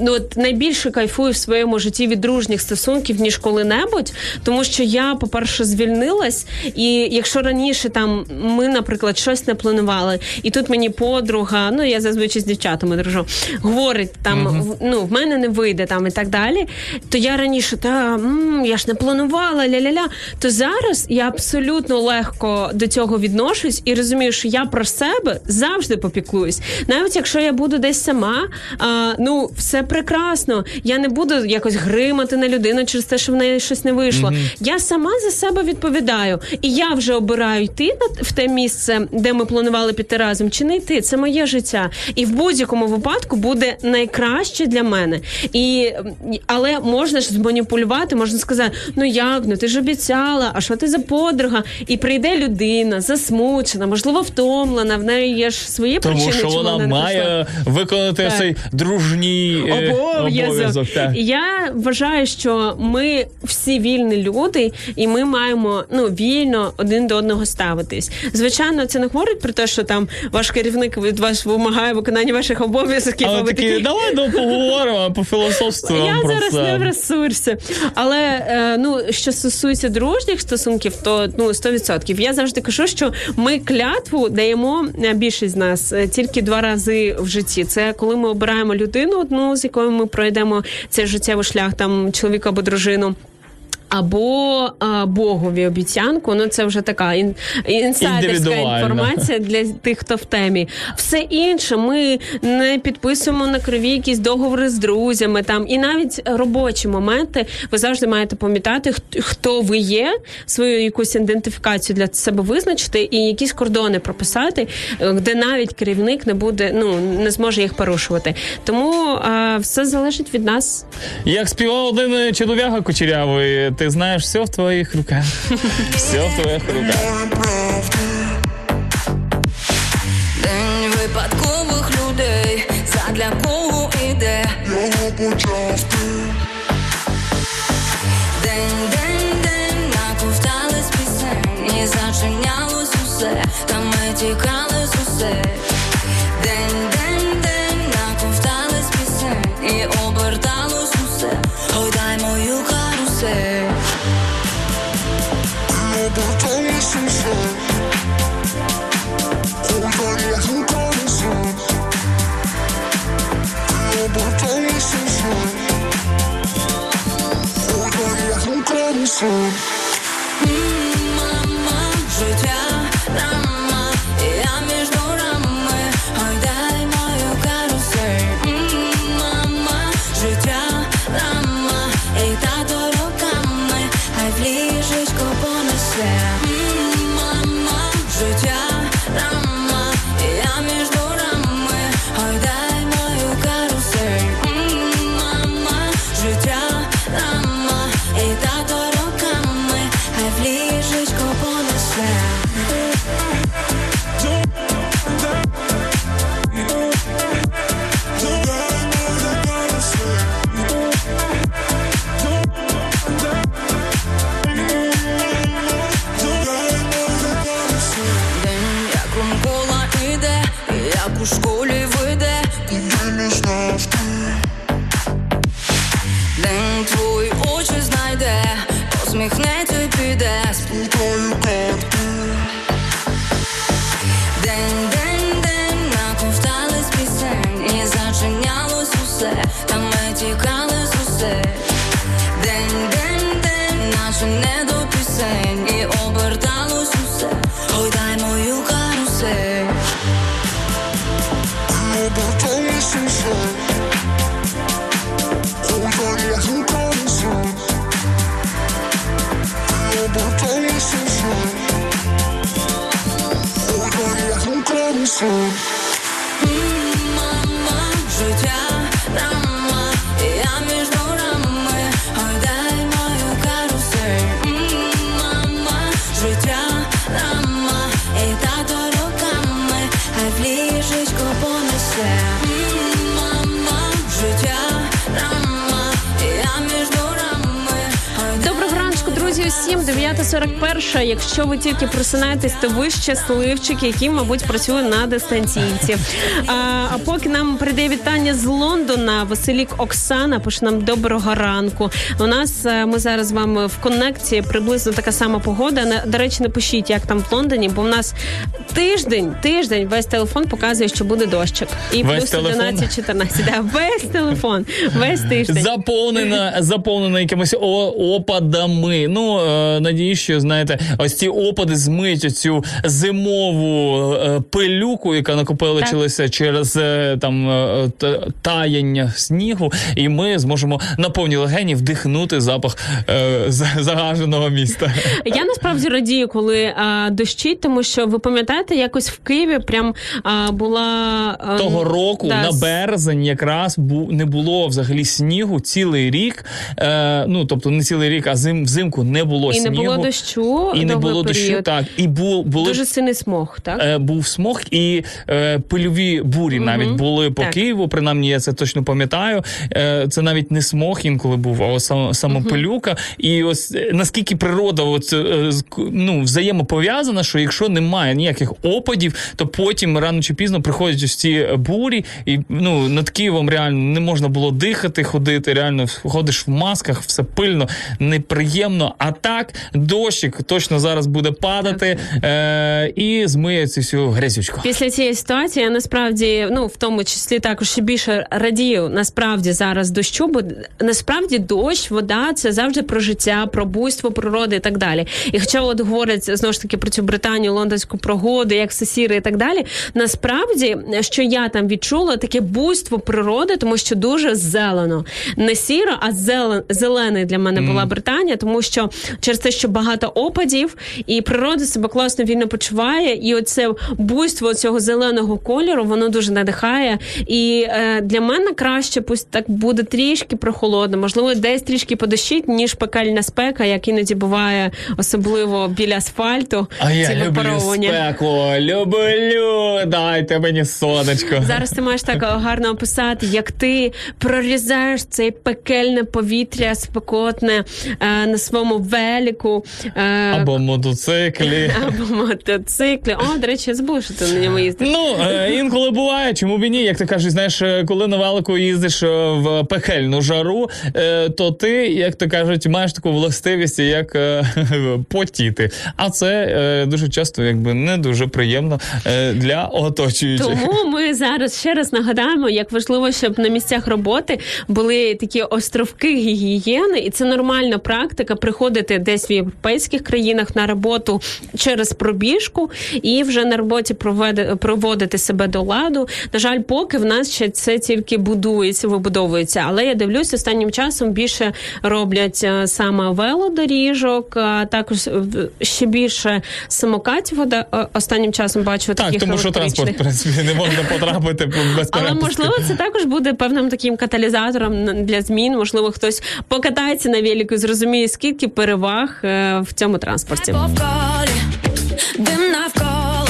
ну, от найбільше кайфую в своєму житті від дружніх стосунків, ніж коли-небудь, тому що я, по-перше, звільнилась, і якщо раніше там ми, наприклад, щось не планували, і тут мені подруга, ну я зазвичай з дівчатами дружу, говорить там, в- ну в мене не вийде там і так далі. То я раніше та м, я ж не планувала, ля-ля-ля. То зараз я абсолютно легко до цього відношусь і розумію, що я про себе завжди попіклуюсь. Навіть якщо я буду десь сама, а, ну все прекрасно. Я не буду якось гримати на людину через те, що в неї щось не вийшло. Я сама за себе відповідаю, і я вже обираю йти в те місце, де ми планували піти разом, чи не йти. Це моє життя, і в будь-якому випадку буде найкраще для мене. І але можна ж зманіпулювати, можна сказати: ну як ну ти ж обіцяла, а що ти за подруга? І прийде людина засмучена, можливо, втомлена. В неї є ж свої Тому причини, що чому вона має прийшла. виконати Так. цей дружній е, обов'язок. Так. Я вважаю, що ми всі вільні люди, і ми маємо ну вільно один до одного ставитись. Звичайно, це не говорить про те, що там ваш керівник від вас вимагає виконання ваших обов'язків. А Але такі, давай ну, поговоримо, [LAUGHS] пофілософствуємо я про зараз це. не в ресурсі. Але е, ну що стосується дружніх стосунків, то ну 100%. Я завжди кажу, що ми клятву даємо е, більшість з нас е, тільки два рази в житті. Це коли ми обираємо людину, одну з якою ми пройдемо цей життєвий шлях, там чоловіка або дружину. Або а, Богові обіцянку, ну це вже така ін, інсайдерська інформація для тих, хто в темі. Все інше ми не підписуємо на крові якісь договори з друзями. Там і навіть робочі моменти ви завжди маєте пам'ятати, хт- хто ви є, свою якусь ідентифікацію для себе визначити і якісь кордони прописати, е, де навіть керівник не буде, ну не зможе їх порушувати. Тому а, все залежить від нас. Як співав один е, чолов'яга кучерявий, ти знаєш, все в твоїх руках. [LAUGHS] Все в твоїх руках. День випадкових людей задля кого іде. День, день, день, наковтались пісень і зачинялось усе, та ми тікали з усе. Мама, оберталось усе. Ой, дай 9.41. Якщо ви тільки просинаєтесь, то ви щасливчики, які, мабуть, працює на дистанційці. А, а поки нам прийде вітання з Лондона, Василік Оксана пише нам доброго ранку. У нас е, ми зараз з вами в коннекції приблизно така сама погода. До речі, не пишіть, як там в Лондоні, бо в нас тиждень, тиждень весь телефон показує, що буде дощик. І Весь плюс телефон? 11-14. Да, весь телефон, весь тиждень. Заповнена, заповнена якимись опадами. Ну, надіюсь, що знаєте, ось ці опади змиють оцю зимову е, пилюку, яка накопилилася через е, там е, таяння снігу, і ми зможемо на повні легені вдихнути запах загаженого міста. Я насправді радію, коли дощить, тому що ви пам'ятаєте, якось в Києві прям була Того року да, на березень якраз бу, не було взагалі снігу цілий рік. Ну тобто не цілий рік, а зим взимку не було і не снігу. було дощу, і не було дощу. Так, і бу, були Дуже сильний смог, так? е, був смог і е, пильові бурі навіть були по Так. Києву. Принаймні, я це точно пам'ятаю. Е, це навіть не смог інколи був, а сам, саме пилюка. І ось е, наскільки природа от, е, ну, взаємопов'язана, що якщо немає ніяких опадів, то потім рано чи пізно приходять ось ці бурі, і ну над Києвом реально не можна було дихати, ходити. Реально ходиш в масках, все пильно, неприємно. А так, дощик точно зараз буде падати е, і змиє цю всю грязючку. Після цієї ситуації я насправді, ну в тому числі також більше радію насправді зараз дощу, бо насправді дощ, вода це завжди про життя, про буйство природи і так далі. І хоча от говорять знову ж таки про цю Британію, лондонську прогоду, як все сіре і так далі. Насправді, що я там відчула, таке буйство природи, тому що дуже зелено, не сіро, а зелен, зелений для мене була Британія, тому що через те, що багато опадів, і природа себе класно вільно почуває. І оце буйство цього зеленого кольору воно дуже надихає. І е, для мене краще, пусть так буде трішки прохолодно, можливо, десь трішки подощить, ніж пекельна спека, як іноді буває, особливо біля асфальту. А я люблю спеку, люблю. Дайте мені сонечко. Зараз ти маєш так гарно описати, як ти прорізаєш це пекельне повітря спекотне е, на своєму велику е, Або мотоциклі. або мотоциклі. О, до речі, я забула, що ти на ньому їздиш. Ну, е, інколи буває, чому б і ні, як ти кажеш, знаєш, е, коли на велику їздиш в пекельну жару, то ти, як то кажуть, маєш таку властивість, як [LAUGHS] потіти. А це дуже часто якби не дуже приємно для оточуючих. Тому ми зараз ще раз нагадаємо, як важливо, щоб на місцях роботи були такі островки гігієни, і це нормальна практика приходити десь в європейських країнах на роботу через пробіжку і вже на роботі проведе, проводити себе до ладу. На жаль, поки в нас ще це тільки будується, вибудовується. Але я дивлюсь, останнім часом більше роблять е, саме велодоріжок, а також ще більше самокатів. Останнім часом бачу Так, таких тому що транспорт, в принципі, не можна потрапити без Але можливо, це також буде певним таким каталізатором для змін. Можливо, хтось покатається на велику зрозуміє, скільки переваг е, в цьому транспорті. Повколі, дим навколо.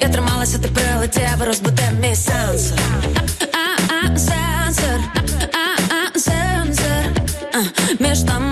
Я трималася, ти прилетів, розбуде мій сенсор. А-а, сенсор, а-а, сенсор. А, Між нами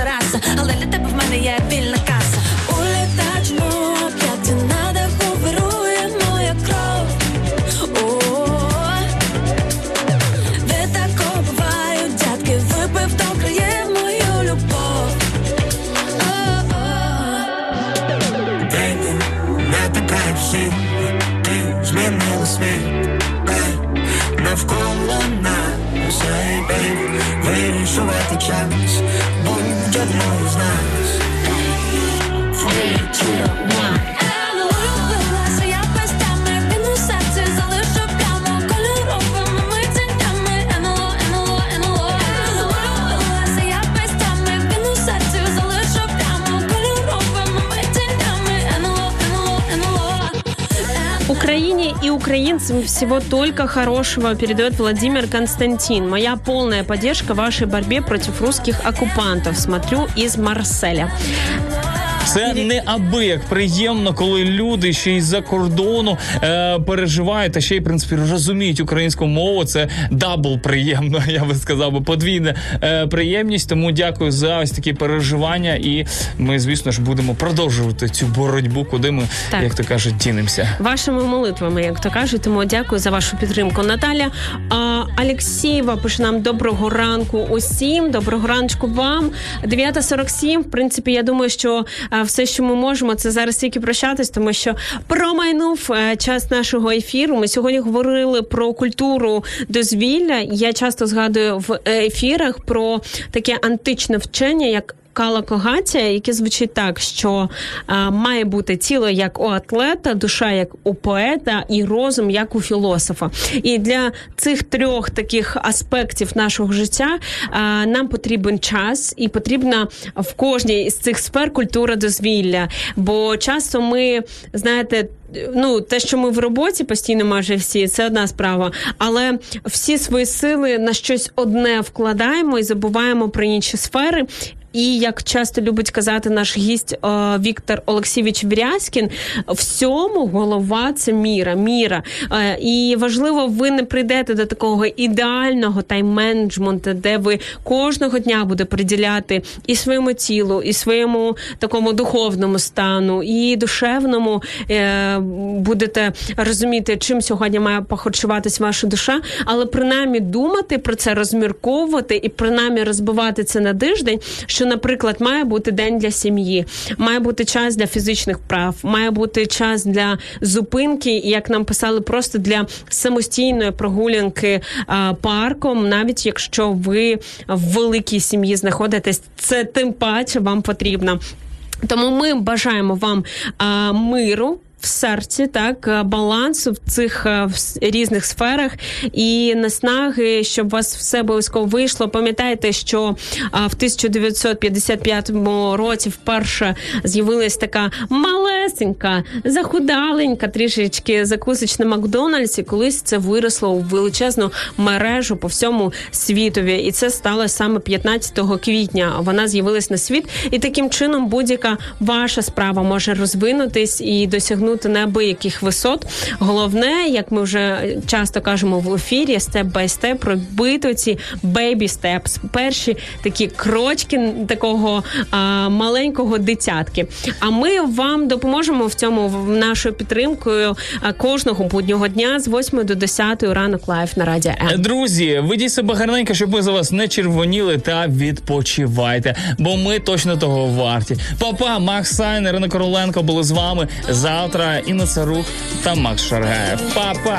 тебе інша украинцам всего только хорошего передает Владимир Константин. Моя полная поддержка вашей борьбе против русских оккупантов. Смотрю из Марселя. Це неабияк приємно, коли люди ще й за кордону е, переживають та ще й в принципі розуміють українську мову. Це double приємно, [LAUGHS] я би сказав, бо подвійна е, приємність. Тому дякую за ось такі переживання. І ми, звісно ж, будемо продовжувати цю боротьбу, куди ми, Так. як то кажуть, дінемося. Вашими молитвами, як то кажуть, тому дякую за вашу підтримку. Наталя а, Алексєєва пише нам доброго ранку усім. Доброго раночку вам. 9.47. В принципі, я думаю, що а, все, що ми можемо, це зараз тільки прощатись, тому що промайнув е, час нашого ефіру. Ми сьогодні говорили про культуру дозвілля. Я часто згадую в ефірах про таке античне вчення, як Кала Когатія, яке звучить так, що а, має бути тіло як у атлета, душа як у поета, і розум як у філософа. І для цих трьох таких аспектів нашого життя а, нам потрібен час, і потрібна в кожній з цих сфер культура дозвілля. Бо часто ми знаєте. Ну, те, що ми в роботі постійно майже всі, це одна справа. Але всі свої сили на щось одне вкладаємо і забуваємо про інші сфери. І як часто любить казати наш гість е, Віктор Олексійович Вірязкін, всьому голова це міра. Міра. Е, і важливо, ви не прийдете до такого ідеального тайм-менеджменту, де ви кожного дня буде приділяти і своєму тілу, і своєму такому духовному стану, і душевному е, будете розуміти, чим сьогодні має похочуватись ваша душа, але принаймні думати про це, розмірковувати і принаймні розбивати це на тиждень. Що, наприклад, має бути день для сім'ї, має бути час для фізичних прав, має бути час для зупинки, як нам писали, просто для самостійної прогулянки а, парком, навіть якщо ви в великій сім'ї знаходитесь, це тим паче вам потрібно. Тому ми бажаємо вам а, миру. В серці так а, балансу в цих в різних сферах і наснаги, щоб у вас все обов'язково вийшло. Пам'ятайте, що а, в 1955 році вперше з'явилась така малесенька, захудаленька, трішечки закусочна Макдональдс, і колись це виросло у величезну мережу по всьому світові. І це сталося саме 15 квітня. Вона з'явилась на світ, і таким чином будь-яка ваша справа може розвинутись і досягнути неабияких висот. Головне, як ми вже часто кажемо в ефірі, step by step робити ці baby steps, перші такі крочки такого а, маленького дитятки. А ми вам допоможемо в цьому нашою підтримкою кожного буднього дня з 8 до 10 ранок live на радіо М. Друзі, ведіть себе гарненько, щоб ми за вас не червоніли та відпочивайте, бо ми точно того варті. Папа, Макс Савін, Ірина Короленко були з вами завтра. Інна Царук та Макс Шаргаєв. Папа!